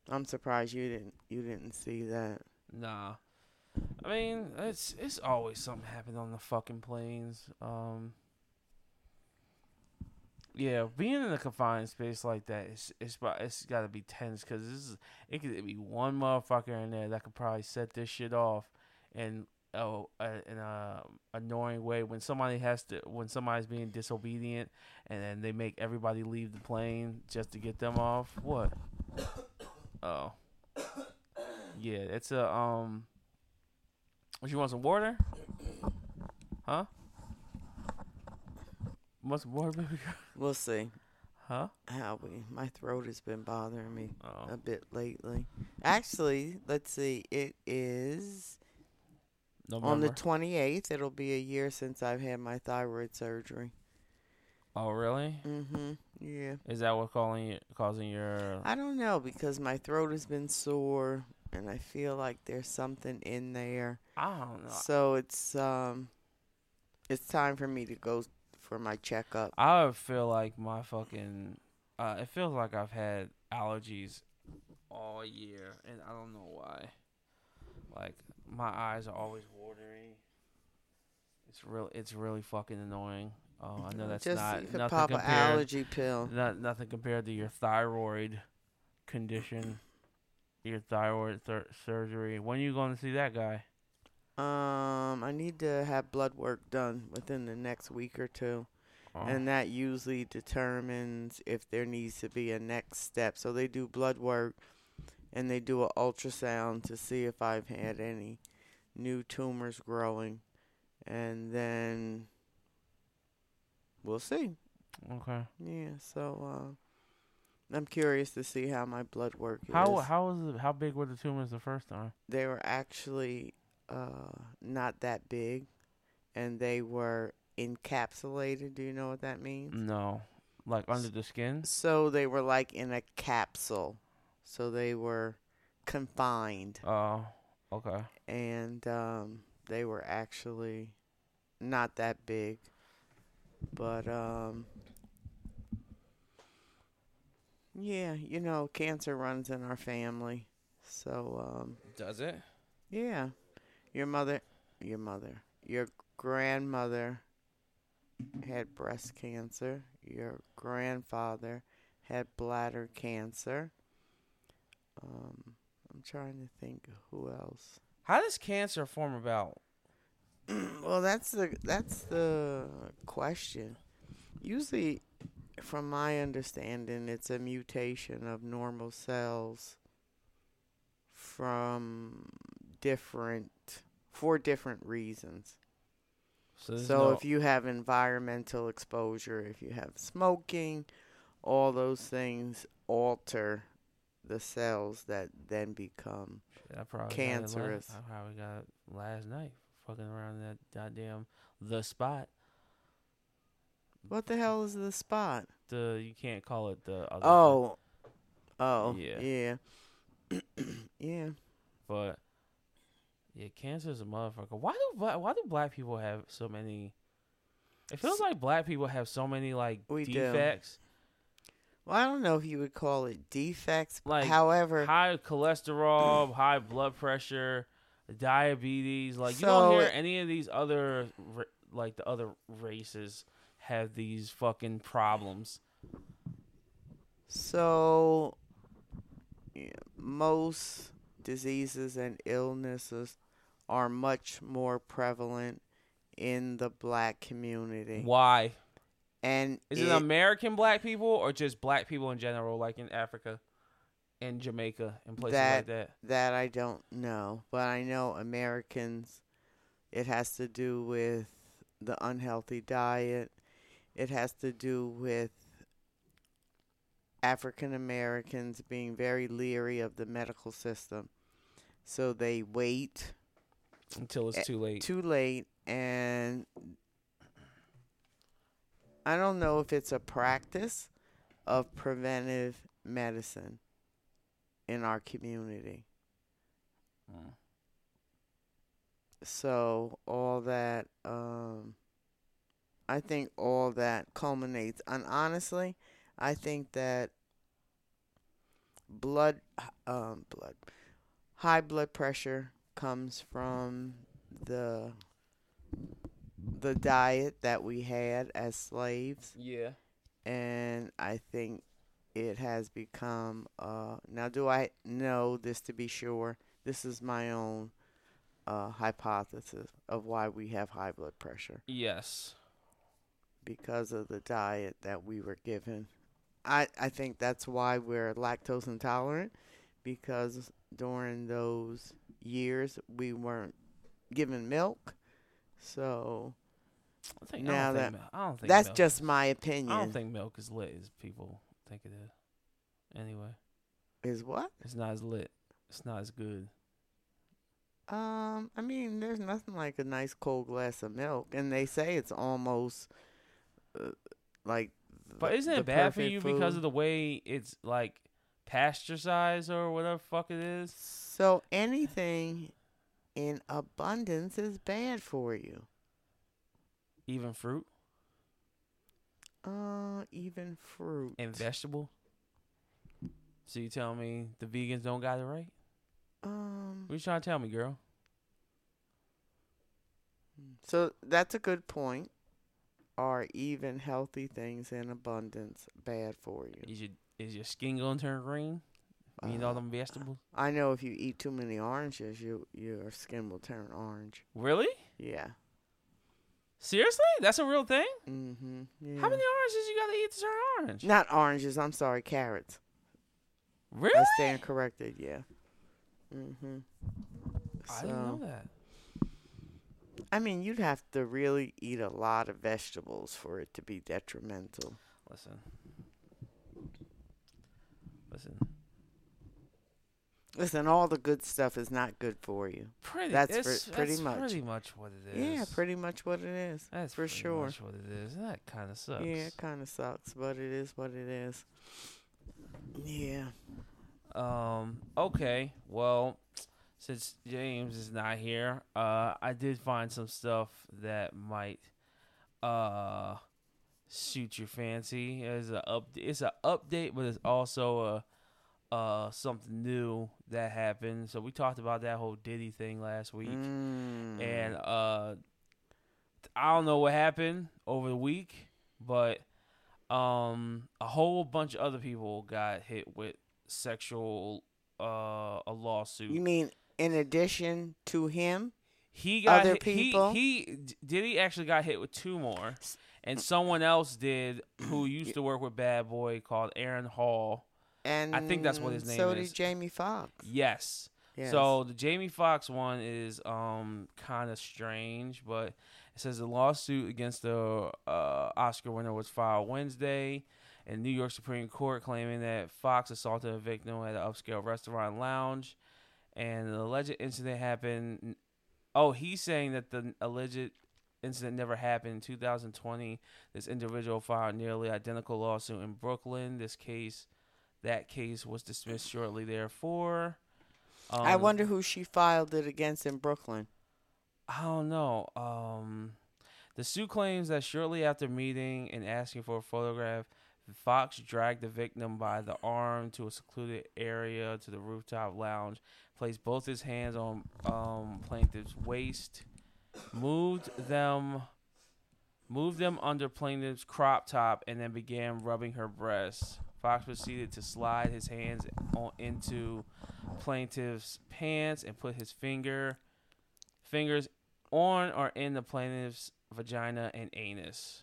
Speaker 2: I'm surprised you didn't you didn't see that.
Speaker 1: Nah. I mean, it's it's always something happening on the fucking planes. Um. Yeah, being in a confined space like that, it's it's it's got to be tense because this is it could be one motherfucker in there that could probably set this shit off, and oh, uh, in a annoying way when somebody has to when somebody's being disobedient, and then they make everybody leave the plane just to get them off. What? Oh. Yeah, it's a um You want some water? Huh? Want some water, baby?
Speaker 2: We'll see
Speaker 1: Huh?
Speaker 2: how we. My throat has been bothering me
Speaker 1: Oh.
Speaker 2: a bit lately. Actually, let's see. It is on the 28th. It'll be a year since I've had my thyroid surgery.
Speaker 1: oh, really?
Speaker 2: Mm-hmm. Yeah.
Speaker 1: Is that what calling you, causing your?
Speaker 2: I don't know because my throat has been sore and I feel like there's something in there.
Speaker 1: I don't know.
Speaker 2: So it's um it's time for me to go for my checkup.
Speaker 1: I feel like my fucking. Uh, it feels like I've had allergies all year, and I don't know why. Like my eyes are always watering. It's real. It's really fucking annoying. Oh, I know that's
Speaker 2: Just
Speaker 1: not
Speaker 2: you
Speaker 1: nothing
Speaker 2: pop an
Speaker 1: compared.
Speaker 2: allergy pill.
Speaker 1: Not nothing compared to your thyroid condition. Your thyroid thir- surgery. When you going to see that guy?
Speaker 2: Um I need to have blood work done within the next week or two.
Speaker 1: Oh.
Speaker 2: And that usually determines if there needs to be a next step. So they do blood work and they do an ultrasound to see if I've had any new tumors growing. And then we'll see.
Speaker 1: okay.
Speaker 2: Yeah, so uh, I'm curious to see how my blood work is.
Speaker 1: How how was it? How big were the tumors the first time?
Speaker 2: they were actually uh, not that big, and they were encapsulated. Do you know what that means?
Speaker 1: No, like under the skin.
Speaker 2: So they were like in a capsule. So they were confined,
Speaker 1: Oh, okay.
Speaker 2: and um, they were actually not that big. But um, yeah, you know, cancer runs in our family. So um,
Speaker 1: Does it?
Speaker 2: Yeah. Your mother, your mother, your grandmother had breast cancer. Your grandfather had bladder cancer. Um, I'm trying to think who else.
Speaker 1: How does cancer form about?
Speaker 2: well, that's the that's the question. Usually, from my understanding, it's a mutation of normal cells from different for different reasons.
Speaker 1: So,
Speaker 2: So
Speaker 1: no-
Speaker 2: if you have environmental exposure, if you have smoking, all those things alter the cells that then become
Speaker 1: I probably
Speaker 2: cancerous.
Speaker 1: Got it la- I probably got it last night, fucking around that goddamn the spot.
Speaker 2: What the hell is the spot?
Speaker 1: The you can't call it the other.
Speaker 2: Oh, oh,
Speaker 1: Yeah.
Speaker 2: yeah, yeah.
Speaker 1: but yeah, cancer is a motherfucker. Why do black, why do black people have so many? It feels like black people have so many like
Speaker 2: We do.
Speaker 1: defects,
Speaker 2: Well, I don't know if you would call it defects.
Speaker 1: Like,
Speaker 2: however,
Speaker 1: high cholesterol, high blood pressure, diabetes. Like you don't hear any of these other like the other races have these fucking problems.
Speaker 2: So, yeah, most diseases and illnesses are much more prevalent in the black community.
Speaker 1: Why?
Speaker 2: And
Speaker 1: Is it, American black people or just black people in general, like in Africa, and Jamaica, and places like that?
Speaker 2: that I don't know, but I know Americans. It has to do with the unhealthy diet. It has to do with African Americans being very leery of the medical system. So they wait
Speaker 1: Until it's too late.
Speaker 2: too late and I don't know if it's a practice of preventive medicine in our community.
Speaker 1: Mm.
Speaker 2: So all that um I think all that culminates and honestly, I think that blood um blood high blood pressure comes from the the diet that we had as slaves
Speaker 1: Yeah.
Speaker 2: and I think it has become uh now do I know this to be sure this is my own uh hypothesis of why we have high blood pressure
Speaker 1: Yes.
Speaker 2: Because of the diet that we were given I I think that's why we're lactose intolerant because during those years we weren't given milk. So
Speaker 1: I think,
Speaker 2: Now
Speaker 1: I don't
Speaker 2: that-
Speaker 1: think, I don't think
Speaker 2: that's
Speaker 1: milk-
Speaker 2: just my opinion.
Speaker 1: I don't think milk is lit as people think it is. Anyway,
Speaker 2: is what?
Speaker 1: it's not as lit. It's not as good.
Speaker 2: Um, I mean, there's nothing like a nice cold glass of milk, and they say it's almost uh, like.
Speaker 1: But isn't it bad for you because of the way it's like pasteurized or whatever fuck it is?
Speaker 2: So anything in abundance is bad for you.
Speaker 1: Even fruit
Speaker 2: Uh, even fruit.
Speaker 1: and vegetable. So you tell me the vegans don't got it right?
Speaker 2: Um,
Speaker 1: What you trying to tell me, girl?
Speaker 2: so that's a good point. Are even healthy things in abundance bad for you?
Speaker 1: Is your is your skin gonna turn green? Eating all them vegetables?
Speaker 2: I know if you eat too many oranges, you your skin will turn orange.
Speaker 1: Really?
Speaker 2: Yeah.
Speaker 1: Seriously? That's a real thing?
Speaker 2: Mm-hmm. Yeah.
Speaker 1: How many oranges you gotta eat to turn orange?
Speaker 2: Not oranges. I'm sorry, carrots.
Speaker 1: Really?
Speaker 2: I stand corrected. Yeah. Mm-hmm.
Speaker 1: I didn't know that.
Speaker 2: I mean, you'd have to really eat a lot of vegetables for it to be detrimental.
Speaker 1: Listen. Listen.
Speaker 2: Listen, all the good stuff is not good for you.
Speaker 1: Pretty
Speaker 2: That's for- pretty
Speaker 1: that's
Speaker 2: much.
Speaker 1: pretty much what it is.
Speaker 2: Yeah, pretty much what it is.
Speaker 1: That's
Speaker 2: for
Speaker 1: pretty
Speaker 2: sure.
Speaker 1: much what it is. That kind of sucks.
Speaker 2: Yeah, it kind of sucks, but it is what it is. Yeah.
Speaker 1: Um. Okay. Well, since James is not here, uh, I did find some stuff that might, uh, suit your fancy. It's a up. It's a update, but it's also a, uh, something new that happened. So we talked about that whole Diddy thing last week,
Speaker 2: Mm.
Speaker 1: and uh, I don't know what happened over the week, but um, a whole bunch of other people got hit with sexual uh a lawsuit.
Speaker 2: you mean in addition to him?
Speaker 1: he got
Speaker 2: other
Speaker 1: hit, he-
Speaker 2: people?
Speaker 1: He, actually got hit with two more, and someone else did who used to work with Bad Boy called Aaron Hall.
Speaker 2: And
Speaker 1: I think that's what his name
Speaker 2: so
Speaker 1: is.
Speaker 2: So did Jamie Foxx.
Speaker 1: Yes.
Speaker 2: Yes.
Speaker 1: So the Jamie Foxx one is um kind of strange, but it says the lawsuit against the uh, Oscar winner was filed Wednesday in New York Supreme Court, claiming that Foxx assaulted a victim at an upscale restaurant and lounge, and the alleged incident happened. Oh, he's saying that the alleged incident never happened in 2020. This individual filed a nearly identical lawsuit in Brooklyn. This case, that case was dismissed shortly thereafter.
Speaker 2: I
Speaker 1: Um,
Speaker 2: wonder who she filed it against in Brooklyn.
Speaker 1: I don't know. Um, the suit claims that shortly after meeting and asking for a photograph, Foxx dragged the victim by the arm to a secluded area to the rooftop lounge, placed both his hands on um, plaintiff's waist, moved them, moved them under plaintiff's crop top, and then began rubbing her breasts. Foxx proceeded to slide his hands on, into plaintiff's pants and put his finger fingers on or in the plaintiff's vagina and anus.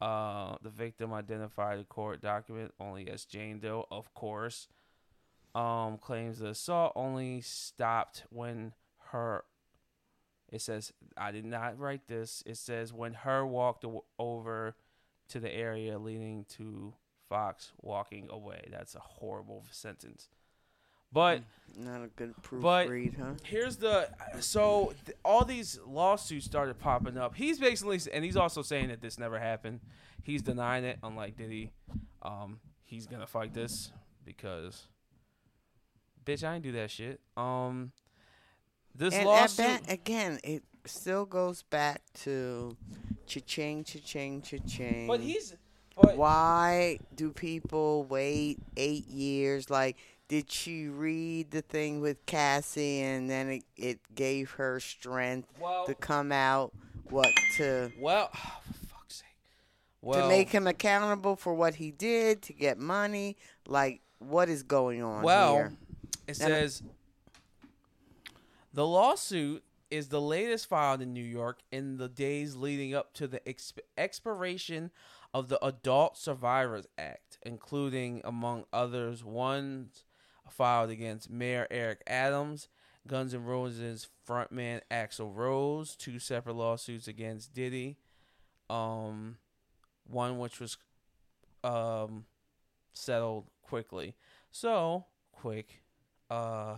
Speaker 1: Uh, the victim identified the court document only as Jane Doe, of course. Um, claims the assault only stopped when her. It says I did not write this. It says when her walked over to the area leading to Foxx walking away. That's a horrible sentence. But
Speaker 2: Not a good proof
Speaker 1: But-
Speaker 2: proofread, huh?
Speaker 1: here's the so th- all these lawsuits started popping up. He's basically and he's also saying that this never happened. He's denying it. Unlike Diddy, um, he's gonna fight this because, bitch, I ain't do that shit. Um, this
Speaker 2: and
Speaker 1: lawsuit.
Speaker 2: that, again, it still goes back to cha-ching, cha-ching, cha-ching.
Speaker 1: but he's. But
Speaker 2: Why do people wait eight years? Like, did she read the thing with Cassie and then it, it gave her strength
Speaker 1: well,
Speaker 2: to come out? What to
Speaker 1: well, for fuck's sake. Well,
Speaker 2: to make him accountable for what he did to get money? Like, what is going on
Speaker 1: Well,
Speaker 2: here?
Speaker 1: It says the lawsuit is the latest filed in New York in the days leading up to the exp- expiration of the Adult Survivors Act, including, among others, ones filed against Mayor Eric Adams, Guns N' Roses frontman Axl Rose, two separate lawsuits against Diddy. Um, one which was um settled quickly. So quick. Uh.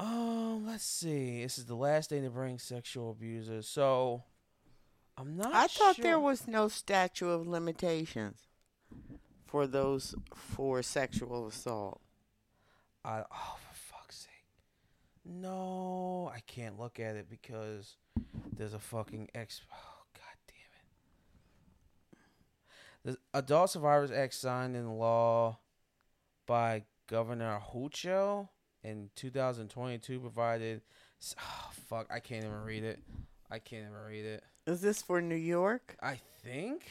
Speaker 1: Um. Let's see. This is the last day to bring sexual abusers. So. I'm not.
Speaker 2: I thought there was no statute of limitations for those for sexual assault.
Speaker 1: I oh for fuck's sake. No, I can't look at it because there's a fucking ex oh god damn it. The Adult Survivors Act signed into law by Governor Hochul in 2022 provided oh fuck, I can't even read it. I can't even read it.
Speaker 2: Is this for New York?
Speaker 1: I think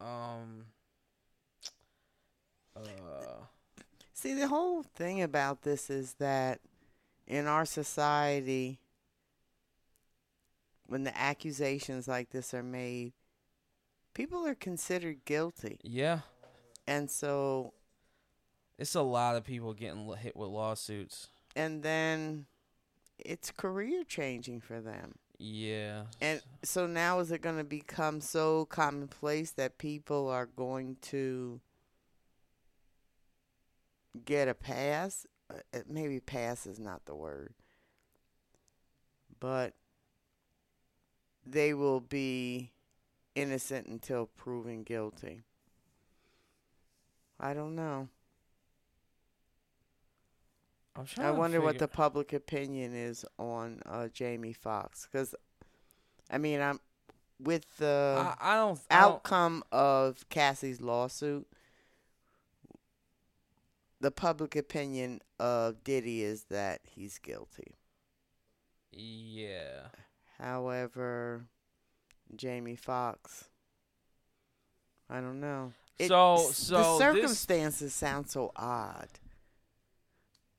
Speaker 1: um uh
Speaker 2: See, the whole thing about this is that in our society, when the accusations like this are made, people are considered guilty.
Speaker 1: yeah,
Speaker 2: And so,
Speaker 1: it's a lot of people getting hit with lawsuits.
Speaker 2: and then it's career changing for them.
Speaker 1: Yeah.
Speaker 2: And so now is it going to become so commonplace that people are going to get a pass? Uh, Maybe pass is not the word. But they will be innocent until proven guilty. I don't know. I wonder what the public opinion is on uh, Jamie Foxx because, I mean, I'm with the
Speaker 1: I, I don't. I don't
Speaker 2: outcome of Cassie's lawsuit. The public opinion of Diddy is that he's guilty.
Speaker 1: yeah.
Speaker 2: However, Jamie Foxx. I don't know.
Speaker 1: So so
Speaker 2: the
Speaker 1: this
Speaker 2: circumstances sound so odd.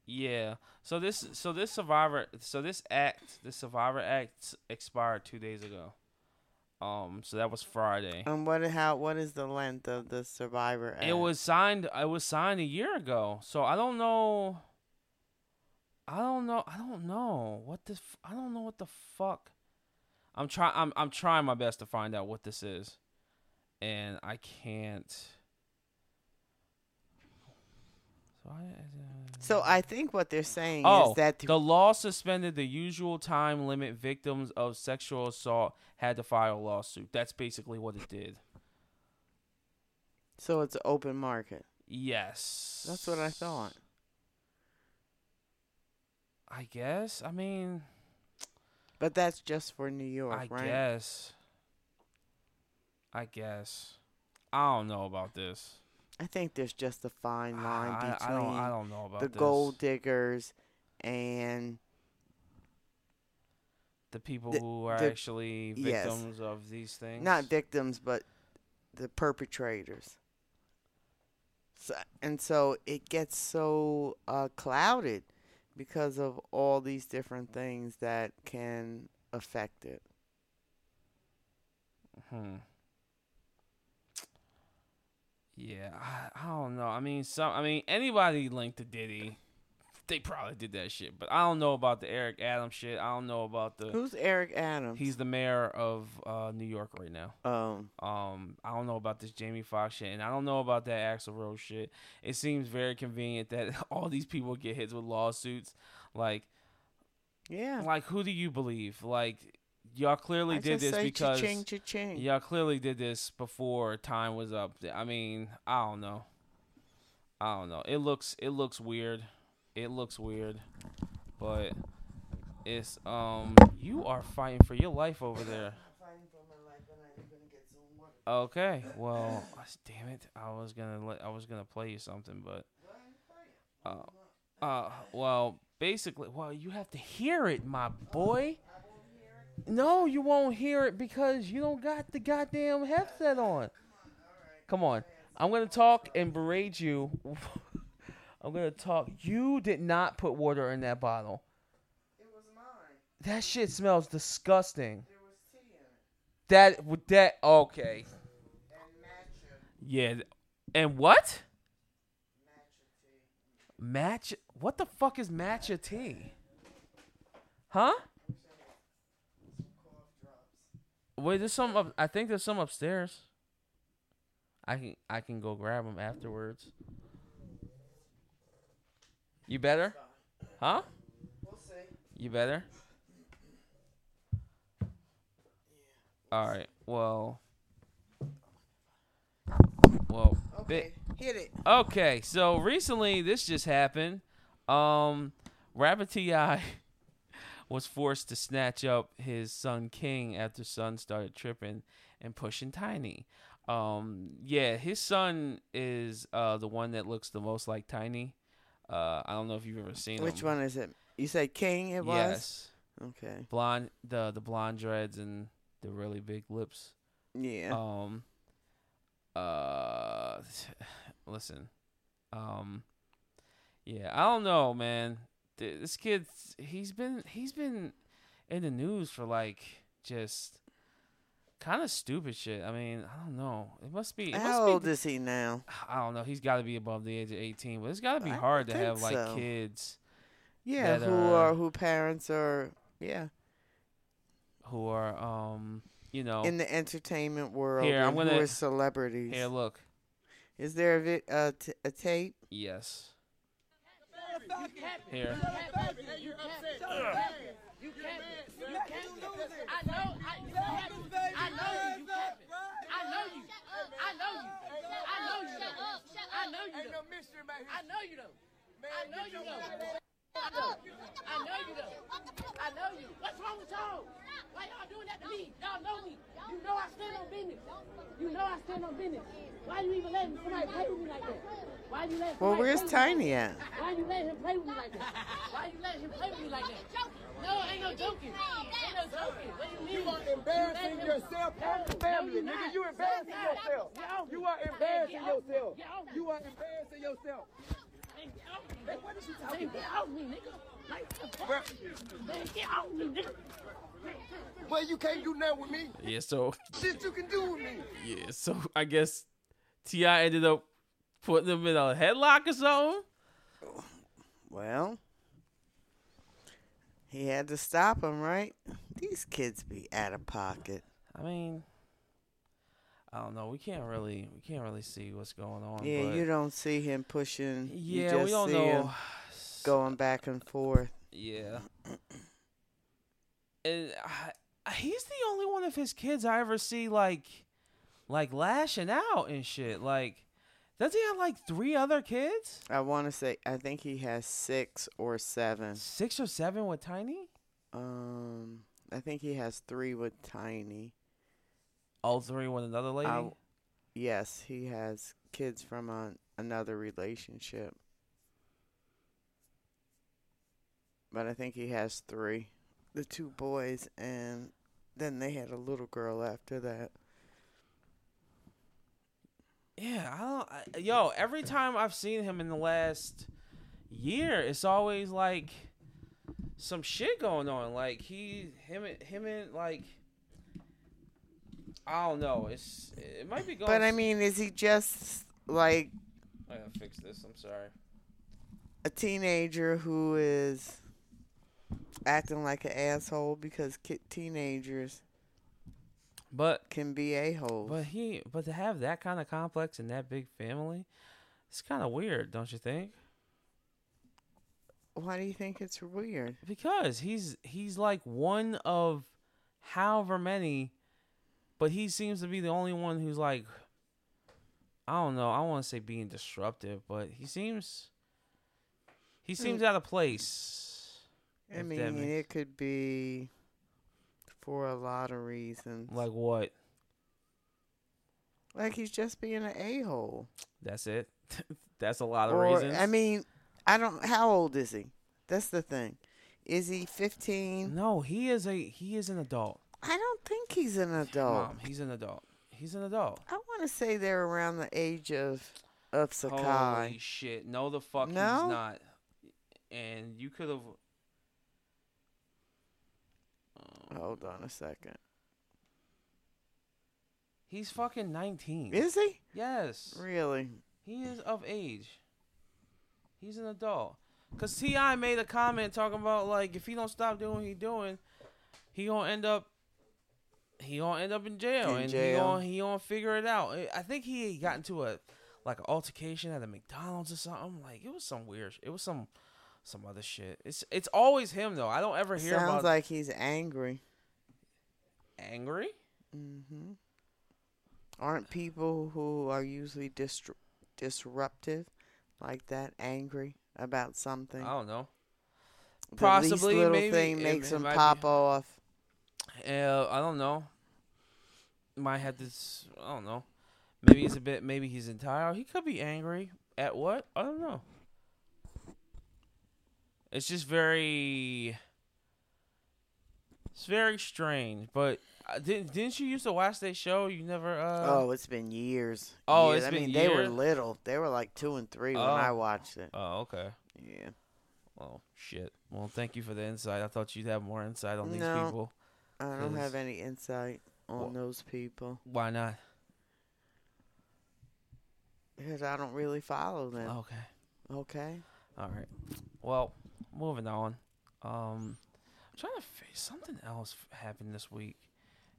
Speaker 1: Yeah. So this so this survivor so this act this survivor act expired two days ago. Um. So that was Friday.
Speaker 2: And what how what is the length of the Survivor Act?
Speaker 1: It was signed. It was signed a year ago. So I don't know. I don't know. I don't know what this. I don't know what the fuck. I'm trying. I'm. I'm trying my best to find out what this is, and I can't. So I.
Speaker 2: So I think what they're saying
Speaker 1: Oh,
Speaker 2: is that
Speaker 1: The law suspended the usual time limit victims of sexual assault had to file a lawsuit. That's basically what it did.
Speaker 2: so it's an open market.
Speaker 1: Yes.
Speaker 2: That's what I thought.
Speaker 1: I guess. I mean,
Speaker 2: But that's just for New York,
Speaker 1: I
Speaker 2: right?
Speaker 1: guess. I guess. I don't know about this.
Speaker 2: I think there's just a fine line
Speaker 1: I,
Speaker 2: between
Speaker 1: I don't. I don't know about
Speaker 2: the
Speaker 1: this.
Speaker 2: gold diggers and
Speaker 1: The people
Speaker 2: the-
Speaker 1: who are
Speaker 2: the-
Speaker 1: actually
Speaker 2: yes.
Speaker 1: victims of these things.
Speaker 2: not victims, but the perpetrators. So, and so it gets so uh, clouded because of all these different things that can affect it.
Speaker 1: Hmm. Yeah, I, I don't know. I mean, some. I mean, anybody linked to Diddy, they probably did that shit. But I don't know about the Eric Adams shit. I don't know about the.
Speaker 2: Who's Eric Adams?
Speaker 1: He's the mayor of uh, New York right now.
Speaker 2: um
Speaker 1: Um, I don't know about this Jamie Foxx shit, and I don't know about that Axl Rose shit. It seems very convenient that all these people get hit with lawsuits. Like,
Speaker 2: yeah.
Speaker 1: like who do you believe? Like, y'all clearly
Speaker 2: I
Speaker 1: did this
Speaker 2: say
Speaker 1: because
Speaker 2: cha-ching, cha-ching.
Speaker 1: y'all clearly did this before time was up. I mean, I don't know. I don't know. It looks it looks weird. It looks weird, but it's um you are fighting for your life over there. Okay, well, damn it, I was gonna let I was gonna play you something, but uh, uh, well, basically, well, you have to hear it, my boy. No, you won't hear it because you don't got the goddamn headset on. Come on, I'm gonna talk and berate you. I'm gonna talk. You did not put water in that bottle.
Speaker 2: It was mine.
Speaker 1: That shit smells disgusting.
Speaker 2: There was tea in it.
Speaker 1: That would that okay?
Speaker 2: And matcha.
Speaker 1: Yeah, and what?
Speaker 2: Matcha tea.
Speaker 1: Match. What the fuck is matcha tea? Huh? Wait, there's some. Up, I think there's some upstairs. I can I can go grab them afterwards. You better? Huh?
Speaker 2: We'll see.
Speaker 1: You better? All right. Well. Well.
Speaker 2: Okay, hit it.
Speaker 1: Okay. So recently, this just happened. Um, Rabbit Ti was forced to snatch up his son King after son started tripping and pushing Tiny. Um, yeah, his son is uh the one that looks the most like Tiny. Uh, I don't know if you've ever seen him.
Speaker 2: Which
Speaker 1: him.
Speaker 2: one is it? You say King it was?
Speaker 1: Yes,
Speaker 2: Okay.
Speaker 1: blonde the the blonde dreads and the really big lips.
Speaker 2: Yeah.
Speaker 1: Um. Uh, listen. Um. Yeah, I don't know, man. Th- This kid, he's been he's been in the news for like just kind of stupid shit. I mean, I don't know. It must be. It
Speaker 2: How
Speaker 1: must
Speaker 2: old
Speaker 1: be,
Speaker 2: is he now?
Speaker 1: I don't know. He's got to be above the age of eighteen, but it's got to be
Speaker 2: I
Speaker 1: hard to have
Speaker 2: think
Speaker 1: like kids
Speaker 2: Yeah,
Speaker 1: that
Speaker 2: who
Speaker 1: are-
Speaker 2: are who parents are yeah
Speaker 1: who are um, you know,
Speaker 2: in the entertainment world
Speaker 1: Here, I'm
Speaker 2: who
Speaker 1: gonna-
Speaker 2: are celebrities.
Speaker 1: here look.
Speaker 2: Is there a, vi- uh, t- a tape?
Speaker 1: Yes. Here.
Speaker 3: You can't. You can't. I know. I, you capping. I know you. You capping. I know you. I know you. I know you. though. I know you.
Speaker 4: Ain't no
Speaker 3: though.
Speaker 4: mystery, man.
Speaker 3: I know you though. I know you though. I know. I know you though. I know you. What's wrong with y'all? Why y'all doing that to me? Y'all know me. You know I stand on business. You know I stand on business. Why you even letting somebody play with me like that? Why you letting
Speaker 2: Well,
Speaker 3: somebody
Speaker 2: where's
Speaker 3: play
Speaker 2: Tiny at?
Speaker 3: Why you letting him play with me like that? Why you letting him play with me like that? No, ain't no joking. Ain't no joking. What do you mean?
Speaker 4: You are embarrassing
Speaker 3: letting
Speaker 4: yourself and the family, nigga. You embarrassing yourself. You are embarrassing yourself. You are embarrassing yourself.
Speaker 3: Man, get off me, nigga. What is you talking about? Get off me, nigga. Like.
Speaker 4: Bruh,
Speaker 3: Man, get off me, nigga.
Speaker 4: Well, you can't do nothing with me.
Speaker 1: Yeah. So.
Speaker 4: Shit you can do with me.
Speaker 1: Yeah, so I guess Ti ended up putting them in a headlock or something.
Speaker 2: Well, he had to stop him, right? These kids be out of pocket.
Speaker 1: I mean, I don't know. We can't really, we can't really see what's going on.
Speaker 2: Yeah, you don't see him pushing. you
Speaker 1: yeah,
Speaker 2: just
Speaker 1: we don't
Speaker 2: see
Speaker 1: know.
Speaker 2: him going back and forth.
Speaker 1: Yeah, and I, he's the only one of his kids I ever see like, like lashing out and shit. Like, does he have like three other kids?
Speaker 2: I want to say, I think he has six or seven.
Speaker 1: Six or seven with Tiny?
Speaker 2: Um, I think he has three with Tiny.
Speaker 1: All three with another lady.
Speaker 2: I- yes, he has kids from a, another relationship. But I think he has three. The two boys, and then they had a little girl after that.
Speaker 1: Yeah, I don't. I, yo, every time I've seen him in the last year, it's always like some shit going on. Like he, him, him, and like I don't know. It's it might be going.
Speaker 2: But I mean, is he just like
Speaker 1: I gotta fix this. I'm sorry.
Speaker 2: a teenager who is acting like an asshole because ki- teenagers
Speaker 1: But
Speaker 2: can be a-holes?
Speaker 1: but he but to have that kind of complex and that big family, it's kind of weird, don't you think?
Speaker 2: Why do you think it's weird?
Speaker 1: Because he's he's like one of however many, but he seems to be the only one who's like I don't know, I want to say being disruptive, but he seems he seems mm. out of place.
Speaker 2: I mean, it could be for a lot of reasons.
Speaker 1: like what?
Speaker 2: Like he's just being an a-hole.
Speaker 1: That's it. That's a lot of
Speaker 2: Or
Speaker 1: reasons.
Speaker 2: I mean, I don't. How old is he? That's the thing. Is he 15?
Speaker 1: no, he is a he is an adult.
Speaker 2: I don't think he's an adult.
Speaker 1: Mom, he's an adult. He's an adult.
Speaker 2: I want to say they're around the age of of Sakai.
Speaker 1: Holy shit! No, the fuck
Speaker 2: No?
Speaker 1: he's not. And you could have.
Speaker 2: Hold on a second.
Speaker 1: He's fucking nineteen.
Speaker 2: Is he
Speaker 1: yes,
Speaker 2: really?
Speaker 1: he is of age. He's an adult. Cause Ti made a comment talking about like if he don't stop doing what he doing, he gonna end up. He gonna end up in jail,
Speaker 2: In
Speaker 1: and
Speaker 2: jail.
Speaker 1: he gonna he gonna figure it out. I- I think he got into a like an altercation at a McDonald's or something. Like it was some weird. It was some some other shit. It's it's always him though. I don't ever hear
Speaker 2: Sounds
Speaker 1: about
Speaker 2: like he's angry.
Speaker 1: angry.
Speaker 2: Mm-hmm. Aren't people who are usually distru- disruptive like that angry about something?
Speaker 1: I don't know.
Speaker 2: the
Speaker 1: possibly,
Speaker 2: least little
Speaker 1: maybe,
Speaker 2: thing makes
Speaker 1: it
Speaker 2: him
Speaker 1: might be-
Speaker 2: pop off.
Speaker 1: Uh, I don't know. Might have this. I don't know. Maybe he's a bit. Maybe he's entitled. He could be angry at what? I don't know. It's just very. It's very strange. But uh, didn't didn't you used to watch that show? You never. Uh,
Speaker 2: oh, it's been years.
Speaker 1: Oh,
Speaker 2: years.
Speaker 1: it's
Speaker 2: I
Speaker 1: been
Speaker 2: mean, they were little. They were like two and three when
Speaker 1: Oh.
Speaker 2: I watched it.
Speaker 1: Oh, okay.
Speaker 2: Yeah.
Speaker 1: Oh shit. Well, thank you for the insight. I thought you'd have more insight on these
Speaker 2: No.
Speaker 1: people.
Speaker 2: I don't have any insight on
Speaker 1: Well-
Speaker 2: those people
Speaker 1: Why not?
Speaker 2: because I don't really follow them.
Speaker 1: Okay.
Speaker 2: Okay.
Speaker 1: All right. Well, moving on. Um, I'm trying to face something else happened this week,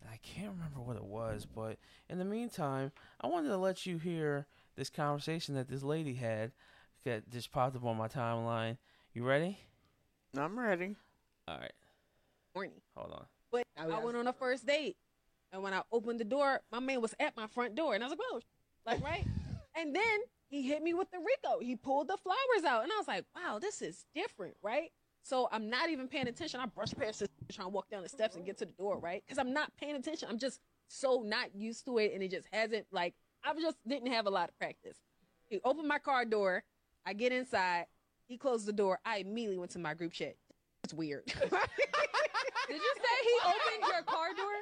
Speaker 1: and I can't remember what it was. But in the meantime, I wanted to let you hear this conversation that this lady had that just popped up on my timeline. You ready?
Speaker 2: I'm ready.
Speaker 1: All right.
Speaker 5: Horny.
Speaker 1: Hold on.
Speaker 5: But I went on a first date, and when I opened the door, my man was at my front door, and I was like, "Whoa!" Like right, and then he hit me with the Rico. He pulled the flowers out, and I was like, "Wow, this is different, right?" So I'm not even paying attention. I brush past this, trying to walk down the steps and get to the door, right? Because I'm not paying attention. I'm just so not used to it, and it just hasn't like I just didn't have a lot of practice. He opened my car door. I get inside. He closed the door. I immediately went to my group chat. It's weird.
Speaker 6: Did you say he opened your car door?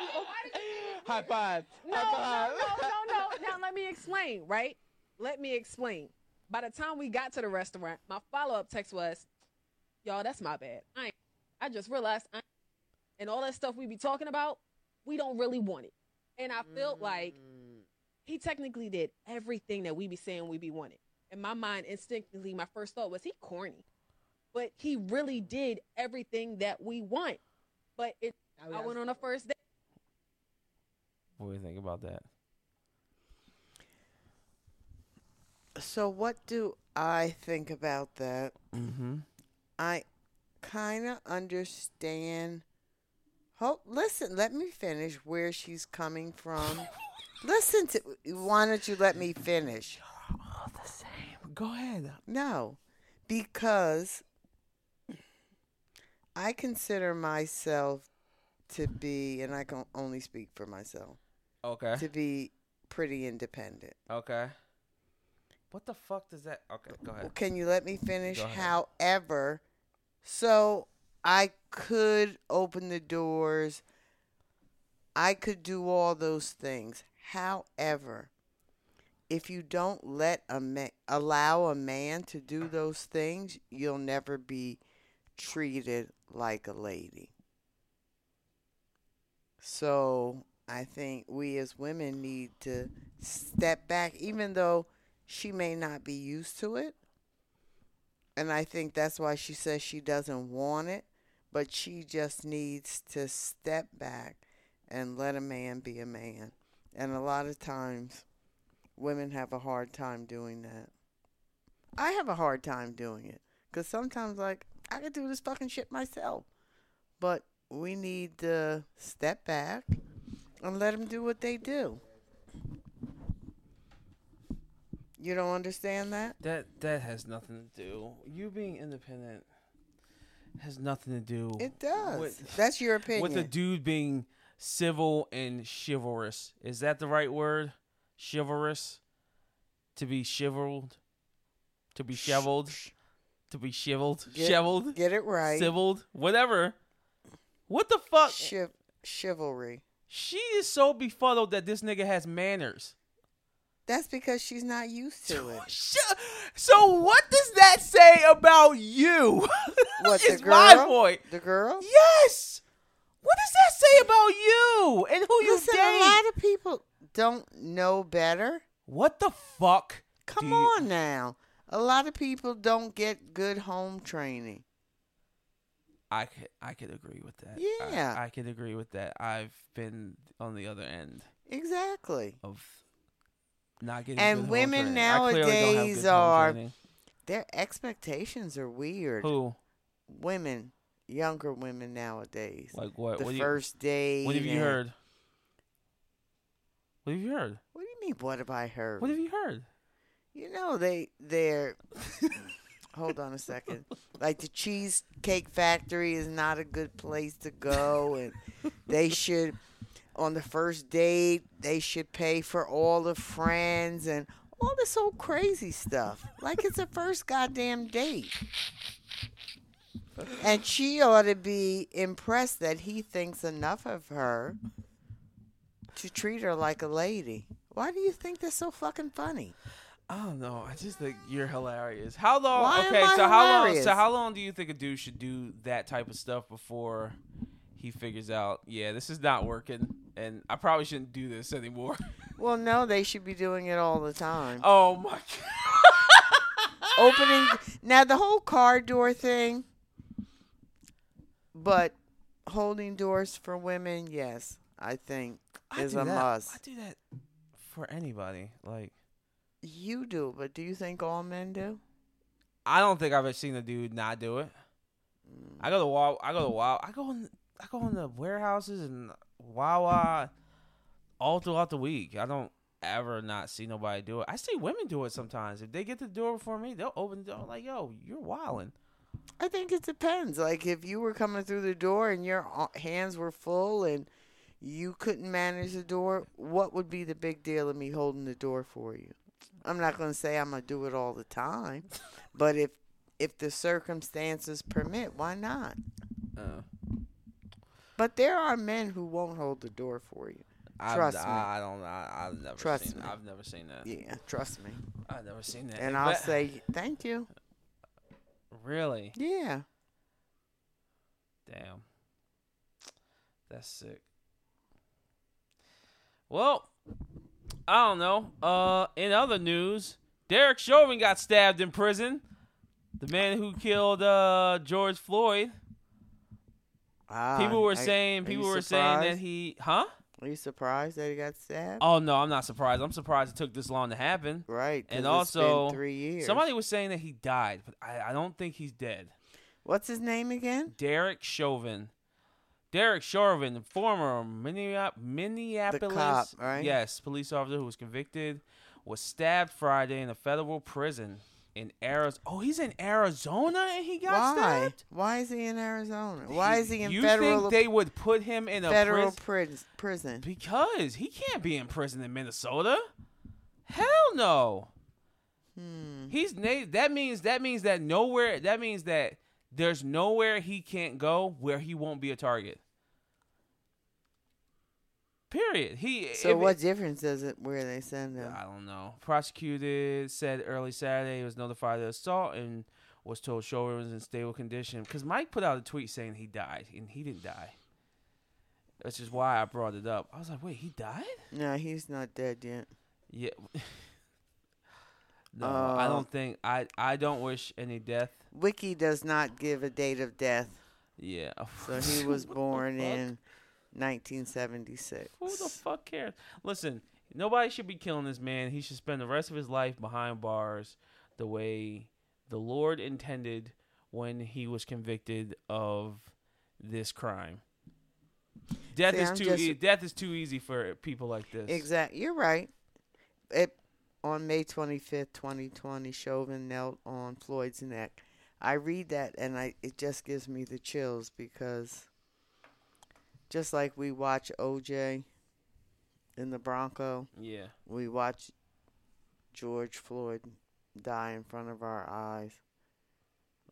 Speaker 6: He opened-
Speaker 4: High five.
Speaker 5: No,
Speaker 4: High
Speaker 5: no, no, no, no. Now let me explain, right? Let me explain. By the time we got to the restaurant, my follow up text was, "Y'all, that's my bad. I ain't, I just realized, I ain't- and all that stuff we be talking about, we don't really want it." And I felt mm. like he technically did everything that we be saying we be wanting. In my mind, instinctively, my first thought was he corny, but he really did everything that we want. But it, oh, I went on a first date.
Speaker 1: What do you think about that?
Speaker 2: So what do I think about that?
Speaker 1: Mm-hmm.
Speaker 2: I kind of understand. Hold, listen, let me finish where she's coming from. listen to. Why don't you let me finish?
Speaker 1: All the same. Go ahead.
Speaker 2: No, because I consider myself to be, and I can only speak for myself,
Speaker 1: Okay.
Speaker 2: to be pretty independent.
Speaker 1: Okay. What the fuck does that? Okay, go ahead.
Speaker 2: Can you let me finish?
Speaker 1: Go ahead.
Speaker 2: However, so I could open the doors. I could do all those things. However, if you don't let a ma- allow a man to do those things, you'll never be treated like a lady. So, I think we as women need to step back even though she may not be used to it. And I think that's why she says she doesn't want it, but she just needs to step back and let a man be a man. And a lot of times, women have a hard time doing that. I have a hard time doing it because sometimes, like, I could do this fucking shit myself. But we need to step back and let them do what they do. You don't understand that?
Speaker 1: That that has nothing to do. You being independent has nothing to do
Speaker 2: It does.
Speaker 1: With-
Speaker 2: That's your opinion.
Speaker 1: with a dude being civil and chivalrous. Is that the right word? Chivalrous? To be chivaled? To be shoveled? To be chivaled?
Speaker 2: Get-
Speaker 1: Shoveled?
Speaker 2: Get it right.
Speaker 1: Civiled? Whatever. What the fuck?
Speaker 2: Chiv- chivalry.
Speaker 1: She is so befuddled that this nigga has manners.
Speaker 2: That's because she's not used to it.
Speaker 1: So what does that say about you?
Speaker 2: What
Speaker 1: is my
Speaker 2: girl?
Speaker 1: point.
Speaker 2: The girl?
Speaker 1: Yes. What does that say about you and who you
Speaker 2: Listen,
Speaker 1: date?
Speaker 2: a lot of people don't know better.
Speaker 1: what the fuck?
Speaker 2: Come
Speaker 1: you-
Speaker 2: on now. A lot of people don't get good home training.
Speaker 1: I could I could agree with that.
Speaker 2: Yeah.
Speaker 1: I, I could agree with that. I've been on the other end
Speaker 2: Exactly.
Speaker 1: of not getting
Speaker 2: And
Speaker 1: good
Speaker 2: women
Speaker 1: training. I clearly don't have
Speaker 2: nowadays are- Their expectations are weird.
Speaker 1: who
Speaker 2: Women, younger women nowadays.
Speaker 1: like what?
Speaker 2: the
Speaker 1: what, do you-
Speaker 2: first date.
Speaker 1: what have you heard? What have you heard?
Speaker 2: What do you mean? What have I heard?
Speaker 1: What have you heard?
Speaker 2: You know they they're. hold on a second. Like the cheesecake factory is not a good place to go, and they should, on the first date, they should pay for all the friends and all this old crazy stuff. Like it's a first goddamn date. And she ought to be impressed that he thinks enough of her to treat her like a lady. Why do you think that's so fucking funny?
Speaker 1: I don't know. I just think you're hilarious. How long?
Speaker 2: Why
Speaker 1: okay, so how long? So how long do you think a dude should do that type of stuff before he figures out, yeah, this is not working, and I probably shouldn't do this anymore?
Speaker 2: Well, no, they should be doing it all the time.
Speaker 1: oh my god.
Speaker 2: Opening now the whole car door thing, but holding doors for women, yes, I think
Speaker 1: I
Speaker 2: is a
Speaker 1: that.
Speaker 2: must.
Speaker 1: I do that for anybody. Like,
Speaker 2: You do, but do you think all men do?
Speaker 1: I don't think I've ever seen a dude not do it. I go to Wawa. I go to Wawa. I go in. I go in the warehouses and Wawa all throughout the week. I don't ever not see nobody do it. I see women do it sometimes. If they get the door before me, they'll open the door. Like, yo, you're wilding.
Speaker 2: I think it depends. Like if you were coming through the door and your hands were full and you couldn't manage the door, what would be the big deal of me holding the door for you? I'm not going to say I'm going to do it all the time, but if if the circumstances permit, why not?
Speaker 1: Uh,
Speaker 2: But there are men who won't hold the door for you.
Speaker 1: I've-
Speaker 2: Trust me.
Speaker 1: I, I don't. I, I've never
Speaker 2: Trust
Speaker 1: seen.
Speaker 2: me.
Speaker 1: I've never seen that.
Speaker 2: Yeah, trust me.
Speaker 1: I've never seen that.
Speaker 2: And I'll say thank you.
Speaker 1: really,
Speaker 2: Yeah.
Speaker 1: damn, that's sick. Well, I don't know. Uh, in other news, Derek Chauvin got stabbed in prison. The man who killed uh George Floyd.
Speaker 2: Ah,
Speaker 1: People were
Speaker 2: are-
Speaker 1: saying. People were saying that he. Huh?
Speaker 2: Are you surprised that he got stabbed?
Speaker 1: Oh no, I'm not surprised. I'm surprised it took this long to happen.
Speaker 2: Right.
Speaker 1: and
Speaker 2: it's been
Speaker 1: also,
Speaker 2: three years.
Speaker 1: Somebody was saying that he died, but I, I don't think he's dead.
Speaker 2: What's his name again?
Speaker 1: Derek Chauvin. Derek Chauvin, former Minneap- Minneapolis,
Speaker 2: right?
Speaker 1: Yes, police officer who was convicted, was stabbed Friday in a federal prison in Arizona. Oh, he's in Arizona and he got
Speaker 2: Why?
Speaker 1: stabbed.
Speaker 2: Why is he in Arizona? Why is he in
Speaker 1: you
Speaker 2: federal
Speaker 1: think they would put him in a
Speaker 2: federal
Speaker 1: prison?
Speaker 2: pris- prison?
Speaker 1: Because he can't be in prison in Minnesota. Hell no.
Speaker 2: Hmm.
Speaker 1: He's na- that means that means that nowhere that means that there's nowhere he can't go where he won't be a target. Period. He
Speaker 2: So
Speaker 1: if-
Speaker 2: what difference does it where they send him?
Speaker 1: I don't know. Prosecuted said early Saturday he was notified of the assault and was told Chauvin was in stable condition. Because Mike put out a tweet saying he died and he didn't die. Which is why I brought it up. I was like, wait, he died?
Speaker 2: No, he's not dead yet.
Speaker 1: Yeah. no, I
Speaker 2: Uh,
Speaker 1: don't think I. I don't wish any death.
Speaker 2: Wiki does not give a date of death,
Speaker 1: Yeah.
Speaker 2: so he was born in 1976.
Speaker 1: Who the fuck cares? Listen, nobody should be killing this man. He should spend the rest of his life behind bars, the way the Lord intended when he was convicted of this crime. Death
Speaker 2: See,
Speaker 1: is
Speaker 2: I'm
Speaker 1: too.
Speaker 2: just-
Speaker 1: E- death is too easy for people like this.
Speaker 2: Exact. You're right. It on May 25th, 2020, Chauvin knelt on Floyd's neck. I read that and I it just gives me the chills because just like we watch OJ in the Bronco,
Speaker 1: Yeah.
Speaker 2: we watch George Floyd die in front of our eyes.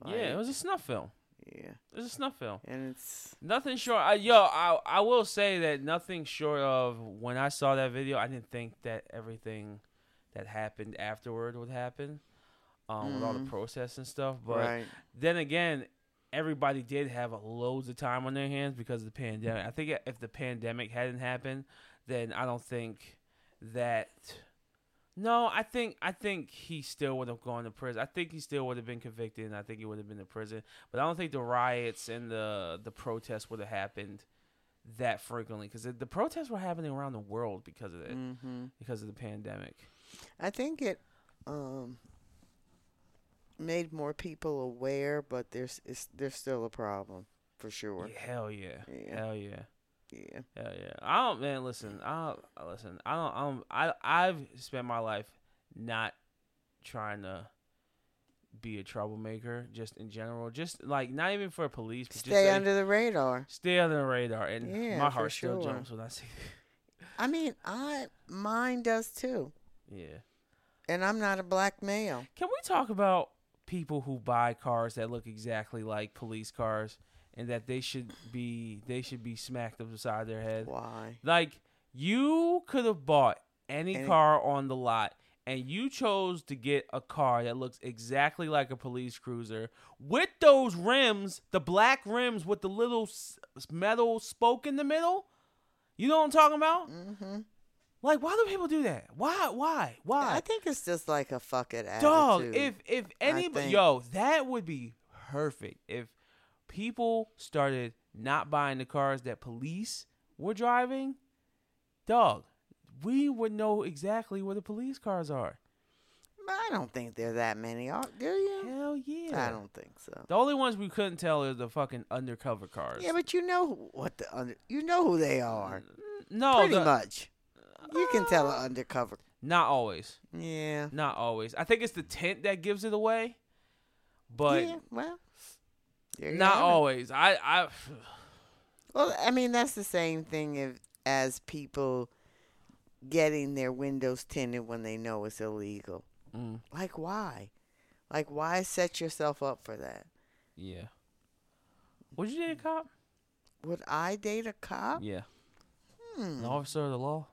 Speaker 1: yeah, it was a snuff film.
Speaker 2: yeah,
Speaker 1: It was a snuff film.
Speaker 2: and it's
Speaker 1: Nothing short. I, yo, I I will say that nothing short of when I saw that video, I didn't think that everything that happened afterward would happen, um, with all the process and stuff. But
Speaker 2: right.
Speaker 1: then again, everybody did have loads of time on their hands because of the pandemic. I think if the pandemic hadn't happened, then I don't think that. No, I think I think he still would have gone to prison. I think he still would have been convicted, and I think he would have been in prison. But I don't think the riots and the the protests would have happened that frequently because the, the protests were happening around the world because of it,
Speaker 2: Mm-hmm.
Speaker 1: because of the pandemic.
Speaker 2: I think it um, made more people aware, but there's it's, there's still a problem for sure.
Speaker 1: Yeah, hell yeah.
Speaker 2: Yeah.
Speaker 1: hell yeah,
Speaker 2: Yeah.
Speaker 1: hell yeah. I don't, man. Listen, I don't uh, listen. I don't. I don't. I I've spent my life not trying to be a troublemaker, just in general, just like not even for police, but just
Speaker 2: Stay
Speaker 1: like,
Speaker 2: under the radar.
Speaker 1: stay under the radar, and
Speaker 2: Yeah,
Speaker 1: my heart still
Speaker 2: sure.
Speaker 1: jumps when I see.
Speaker 2: I mean, I mine does too,
Speaker 1: yeah.
Speaker 2: and I'm not a black male.
Speaker 1: Can we talk about people who buy cars that look exactly like police cars, and that they should be they should be smacked upside their head?
Speaker 2: Why?
Speaker 1: Like you could have bought any,
Speaker 2: Any-
Speaker 1: car on the lot and you chose to get a car that looks exactly like a police cruiser with those rims, the black rims with the little metal spoke in the middle. You know what I'm talking about?
Speaker 2: Mm-hmm.
Speaker 1: Like why do people do that? Why why? Why?
Speaker 2: I think it's just like a fuck it attitude.
Speaker 1: Dog, if if anybody, yo, that would be perfect if people started not buying the cars that police were driving. Dog, we would know exactly where the police cars are.
Speaker 2: I don't think there are that many. Are do you?
Speaker 1: Hell yeah.
Speaker 2: I don't think so.
Speaker 1: The only ones we couldn't tell are the fucking undercover cars.
Speaker 2: Yeah, but you know what the under, you know who they are.
Speaker 1: no,
Speaker 2: Pretty
Speaker 1: the-
Speaker 2: much. You can tell an undercover.
Speaker 1: not always.
Speaker 2: Yeah.
Speaker 1: Not always. I think it's the tint that gives it away, but
Speaker 2: yeah. Well.
Speaker 1: not always. I I
Speaker 2: Well, I mean that's the same thing if, as people getting their windows tinted when they know it's illegal.
Speaker 1: mm,
Speaker 2: Like why? Like why set yourself up for that?
Speaker 1: yeah. Would you date a cop?
Speaker 2: Would I date a cop?
Speaker 1: Yeah.
Speaker 2: Hmm.
Speaker 1: An officer of the law?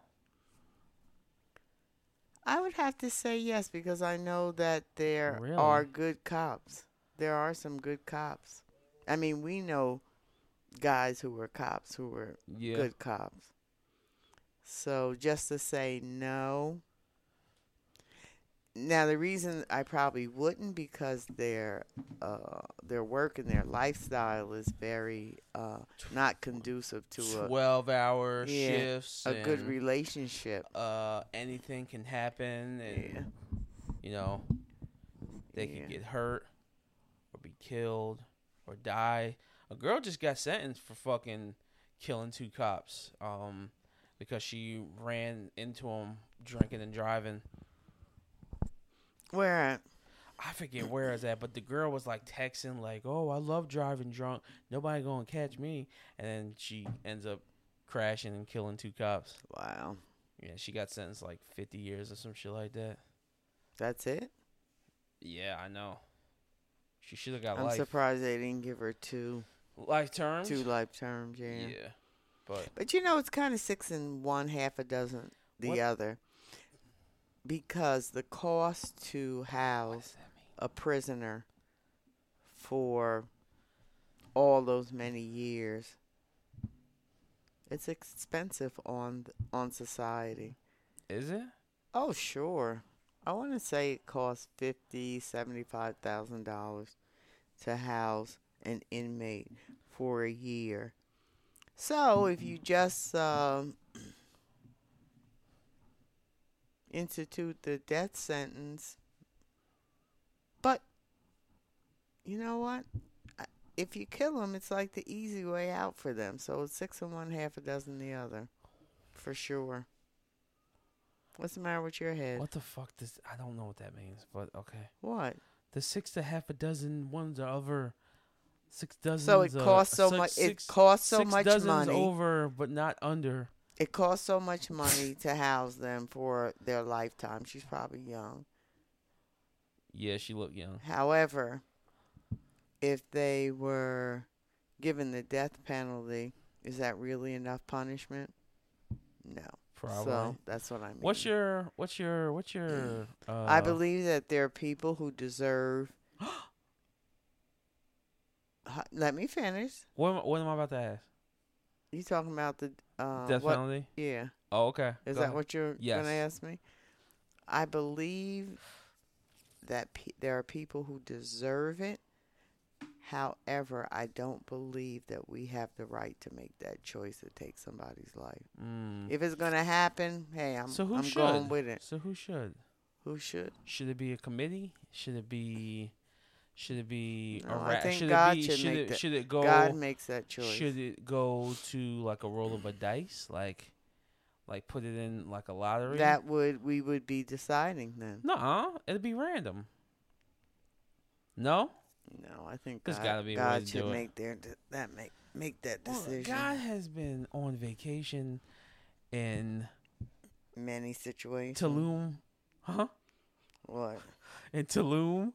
Speaker 2: I would have to say yes because I know that there
Speaker 1: Really?
Speaker 2: are good cops. There are some good cops. I mean, we know guys who were cops who were
Speaker 1: Yeah.
Speaker 2: good cops. So just to say no. Now the reason I probably wouldn't because their uh, their work and their lifestyle is very uh, not conducive to a,
Speaker 1: 12 hour
Speaker 2: Yeah,
Speaker 1: shifts.
Speaker 2: a good relationship.
Speaker 1: uh, anything can happen. And,
Speaker 2: Yeah.
Speaker 1: you know, they
Speaker 2: Yeah.
Speaker 1: could get hurt or be killed or die. A girl just got sentenced for fucking killing two cops um, because she ran into them drinking and driving.
Speaker 2: Where at?
Speaker 1: I forget where it's at, but the girl was like texting like, "Oh, I love driving drunk. Nobody gonna catch me." And then she ends up crashing and killing two cops.
Speaker 2: Wow.
Speaker 1: Yeah, she got sentenced like 50 years or some shit like that.
Speaker 2: That's it?
Speaker 1: Yeah, I know. She should have got
Speaker 2: I'm
Speaker 1: life.
Speaker 2: surprised they didn't give her two
Speaker 1: life terms.
Speaker 2: two life terms, yeah.
Speaker 1: yeah. but
Speaker 2: But you know, it's kind of six and one, half a dozen the
Speaker 1: What-
Speaker 2: other. Because the cost to house
Speaker 1: does that mean?
Speaker 2: a prisoner for all those many years, it's expensive on on society.
Speaker 1: Is it?
Speaker 2: Oh, sure. I want to say it costs fifty, seventy-five thousand dollars to house an inmate for a year. So if you just um, institute the death sentence, but you know what? If you kill them, it's like the easy way out for them. So it's six and one, half a dozen the other, for sure. What's the matter with your head?
Speaker 1: What the fuck does I don't know what that means, but okay.
Speaker 2: What?
Speaker 1: The six to half a dozen ones are over six dozens.
Speaker 2: So it
Speaker 1: uh,
Speaker 2: costs so much. It costs so much money.
Speaker 1: over, but not under.
Speaker 2: It costs so much money to house them for their lifetime. She's probably young.
Speaker 1: Yeah, she looked young.
Speaker 2: However, if they were given the death penalty, is that really enough punishment? No.
Speaker 1: Probably.
Speaker 2: So that's what I mean.
Speaker 1: what's your what's your what's your uh
Speaker 2: I believe that there are people who deserve. Let me finish.
Speaker 1: what am, what am I about to ask?
Speaker 2: You talking about the uh,
Speaker 1: Death
Speaker 2: what?
Speaker 1: penalty?
Speaker 2: Yeah.
Speaker 1: Oh, okay.
Speaker 2: Is
Speaker 1: Go
Speaker 2: that
Speaker 1: ahead.
Speaker 2: what you're
Speaker 1: Yes.
Speaker 2: gonna ask me? I believe that pe- there are people who deserve it. However, I don't believe that we have the right to make that choice to take somebody's life.
Speaker 1: Mm.
Speaker 2: If it's gonna happen, hey, I'm
Speaker 1: so who
Speaker 2: I'm
Speaker 1: should?
Speaker 2: going with it.
Speaker 1: So who should?
Speaker 2: Who should?
Speaker 1: Should it be a committee? Should it be? Should it be a
Speaker 2: No, I think
Speaker 1: should
Speaker 2: God
Speaker 1: it be?
Speaker 2: should
Speaker 1: should it?
Speaker 2: that-
Speaker 1: Should it go?
Speaker 2: God makes that choice.
Speaker 1: Should it go to like a roll of a dice? Like, like put it in like a lottery?
Speaker 2: that would we would be deciding then.
Speaker 1: No, it'd be random. No.
Speaker 2: No, I think
Speaker 1: There's
Speaker 2: God,
Speaker 1: gotta be
Speaker 2: God should make their de- that make make that
Speaker 1: Well,
Speaker 2: decision.
Speaker 1: God has been on vacation in
Speaker 2: Many situations.
Speaker 1: Tulum, huh?
Speaker 2: What?
Speaker 1: In Tulum?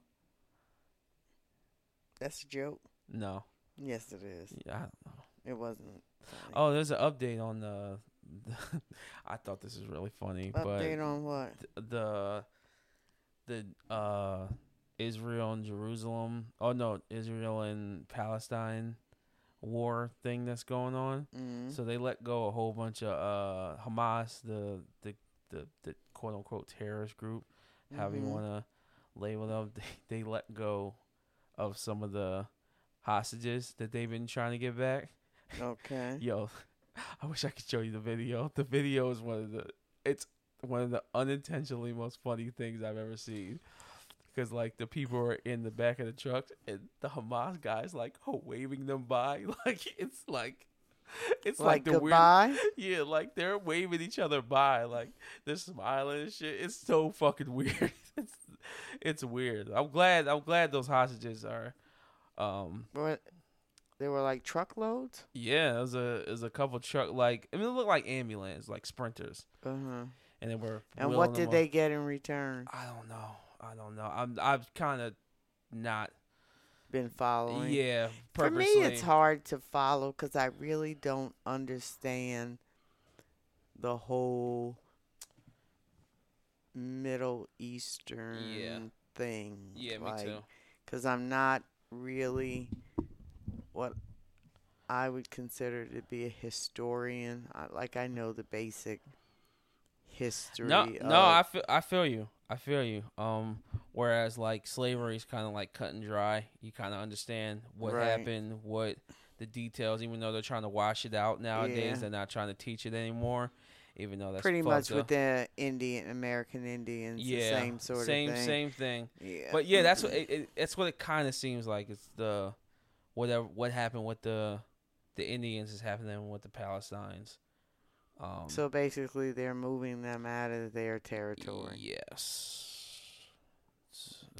Speaker 2: That's a joke.
Speaker 1: No.
Speaker 2: Yes, it is.
Speaker 1: Yeah, I don't know.
Speaker 2: It wasn't. funny.
Speaker 1: Oh, there's an update on the. the I thought this was really funny,
Speaker 2: Update on what?
Speaker 1: but the the uh Israel and Jerusalem. Oh no, Israel and Palestine war thing that's going on.
Speaker 2: Mm.
Speaker 1: So they let go a whole bunch of uh Hamas, the the the, the quote unquote terrorist group, however you
Speaker 2: Mhm.
Speaker 1: want to label them. They, they let go of some of the hostages that they've been trying to get back.
Speaker 2: Okay.
Speaker 1: Yo, I wish I could show you the video. The video is one of the it's one of the unintentionally most funny things I've ever seen. Because like the people are in the back of the truck and the Hamas guys like oh, waving them by like it's like it's like,
Speaker 2: Like,
Speaker 1: the
Speaker 2: goodbye.
Speaker 1: weird yeah like they're waving each other by like they're smiling and shit. It's so fucking weird. it's it's weird. I'm glad I'm glad those hostages are um
Speaker 2: What? They were like truckloads.
Speaker 1: yeah, it was a it was a couple truck like I mean it looked like ambulance, like sprinters,
Speaker 2: Uh huh.
Speaker 1: and they were.
Speaker 2: And what did
Speaker 1: up.
Speaker 2: they get in return?
Speaker 1: I don't know. I don't know. I'm I've kind of not.
Speaker 2: Been following.
Speaker 1: Yeah,
Speaker 2: For me, it's hard to follow because I really don't understand the whole Middle Eastern thing.
Speaker 1: Yeah, me
Speaker 2: like,
Speaker 1: too.
Speaker 2: Because I'm not really what I would consider to be a historian. I, like I know the basic history.
Speaker 1: No,
Speaker 2: of,
Speaker 1: no, I feel I feel you. I feel you. Um, whereas like slavery is kind of like cut and dry. You kind of understand what
Speaker 2: Right.
Speaker 1: happened, what the details. Even though they're trying to wash it out nowadays,
Speaker 2: Yeah.
Speaker 1: they're not trying to teach it anymore. Even though that's
Speaker 2: pretty much
Speaker 1: fucked
Speaker 2: with the Indian American Indians, the same sort
Speaker 1: same
Speaker 2: of thing.
Speaker 1: same same thing.
Speaker 2: Yeah.
Speaker 1: But yeah, that's what it, it, that's what it kind of seems like. It's the whatever what happened with the the Indians is happening with the Palestinians. Um,
Speaker 2: So basically, they're moving them out of their territory.
Speaker 1: yes.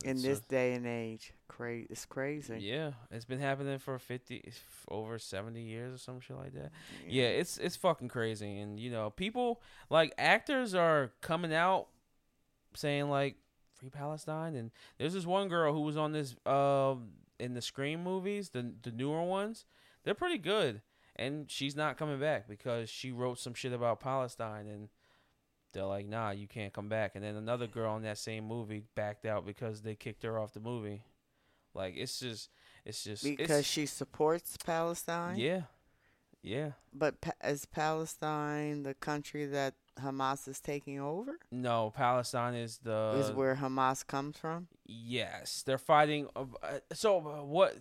Speaker 2: In
Speaker 1: it's
Speaker 2: this
Speaker 1: a-
Speaker 2: day and age, cra- it's crazy.
Speaker 1: yeah, it's been happening for fifty over seventy years or some shit like that. Yeah, it's it's fucking crazy, and you know, people like actors are coming out saying like "Free Palestine," and there's this one girl who was on this um in the Scream movies, the the newer ones. They're pretty good, and she's not coming back because she wrote some shit about Palestine, and they're like, "Nah, you can't come back." And then another girl in that same movie backed out because they kicked her off the movie. Like it's just, it's just
Speaker 2: because
Speaker 1: it's,
Speaker 2: she supports Palestine.
Speaker 1: yeah, yeah.
Speaker 2: But pa- is Palestine the country that Hamas is taking over?
Speaker 1: No, Palestine is the
Speaker 2: is where Hamas comes from?
Speaker 1: Yes, they're fighting. Uh, so uh, what?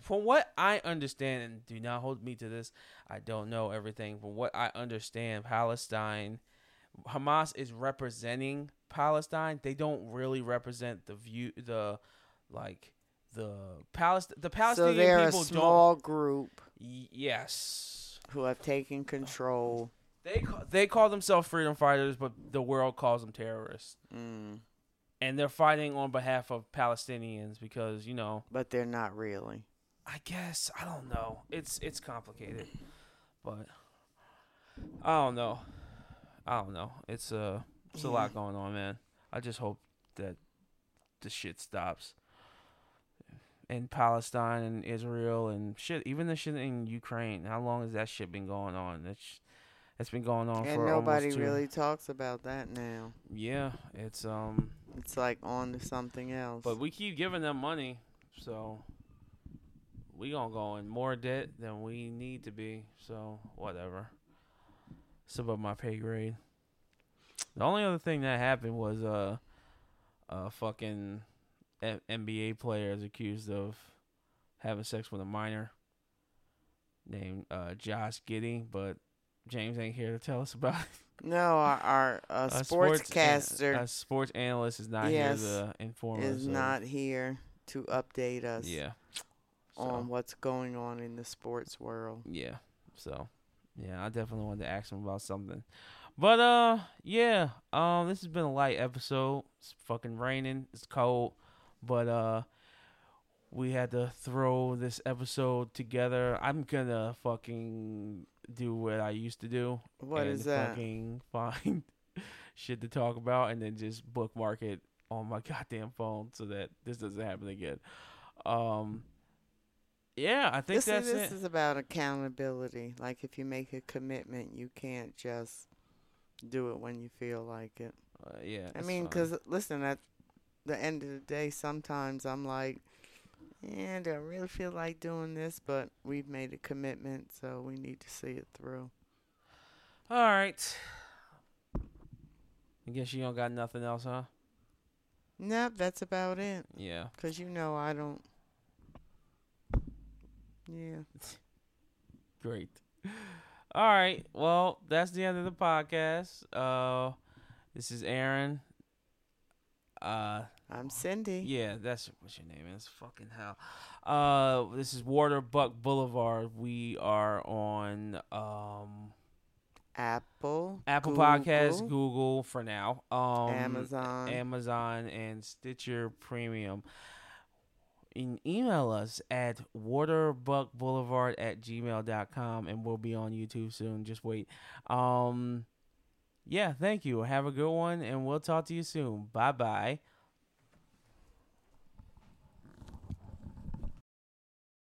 Speaker 1: From what I understand, and do not hold me to this, I don't know everything. From what I understand, Palestine, Hamas is representing Palestine. They don't really represent the view, the like the Palestine. The
Speaker 2: So
Speaker 1: Palestinian
Speaker 2: they're a small group
Speaker 1: yes,
Speaker 2: who have taken control.
Speaker 1: they ca- they call themselves freedom fighters, but the world calls them terrorists.
Speaker 2: Mm,
Speaker 1: And they're fighting on behalf of Palestinians because you know
Speaker 2: but they're not really.
Speaker 1: I guess I don't know. It's it's complicated, but I don't know. I don't know. It's uh it's a lot going on, man. I just hope that the shit stops. In Palestine and Israel and shit, even the shit in Ukraine. How long has that shit been going on? It's it's been going on
Speaker 2: And
Speaker 1: for
Speaker 2: nobody really talks about that now.
Speaker 1: Yeah, it's um.
Speaker 2: It's like on to something else.
Speaker 1: But we keep giving them money, so we gonna go in more debt than we need to be. So whatever. It's above my pay grade. The only other thing that happened was uh, a fucking M- NBA player is accused of having sex with a minor named uh, Josh Giddey, but James ain't here to tell us about it.
Speaker 2: No, our, our uh,
Speaker 1: A
Speaker 2: sportscaster
Speaker 1: a sports analyst is not
Speaker 2: Yes,
Speaker 1: here to inform us.
Speaker 2: is not here to update us
Speaker 1: Yeah. So,
Speaker 2: on what's going on in the sports world.
Speaker 1: yeah. So, yeah, I definitely wanted to ask him about something. But uh, yeah. Um, this has been a light episode. It's fucking raining. It's cold, but uh, we had to throw this episode together. I'm gonna fucking do what I used to do.
Speaker 2: What
Speaker 1: and
Speaker 2: is that?
Speaker 1: Fucking find shit to talk about and then just bookmark it on my goddamn phone so that this doesn't happen again. Um. Yeah, I think
Speaker 2: This,
Speaker 1: that's
Speaker 2: is, this
Speaker 1: it.
Speaker 2: is about accountability. Like if you make a commitment, you can't just do it when you feel like it.
Speaker 1: Uh, yeah.
Speaker 2: I mean, because listen, at the end of the day, sometimes I'm like, yeah, do I really feel like doing this? But we've made a commitment, so we need to see it through.
Speaker 1: All right. I guess you don't got nothing else, huh?
Speaker 2: Nope, that's about it.
Speaker 1: Yeah.
Speaker 2: Because you know I don't. Yeah.
Speaker 1: Great. All right. Well, that's the end of the podcast. Uh, this is Aaron. Uh,
Speaker 2: I'm Cindy.
Speaker 1: yeah, that's what's your name is. Fucking hell. Uh, this is Waterbuck Boulevard. We are on um
Speaker 2: Apple.
Speaker 1: Apple
Speaker 2: Google,
Speaker 1: Podcasts, Google for now. Um,
Speaker 2: Amazon.
Speaker 1: Amazon and Stitcher Premium. And email us at waterbuckboulevard at gmail.com and we'll be on YouTube soon. Just wait. Um yeah, thank you. Have a good one and we'll talk to you soon. Bye bye.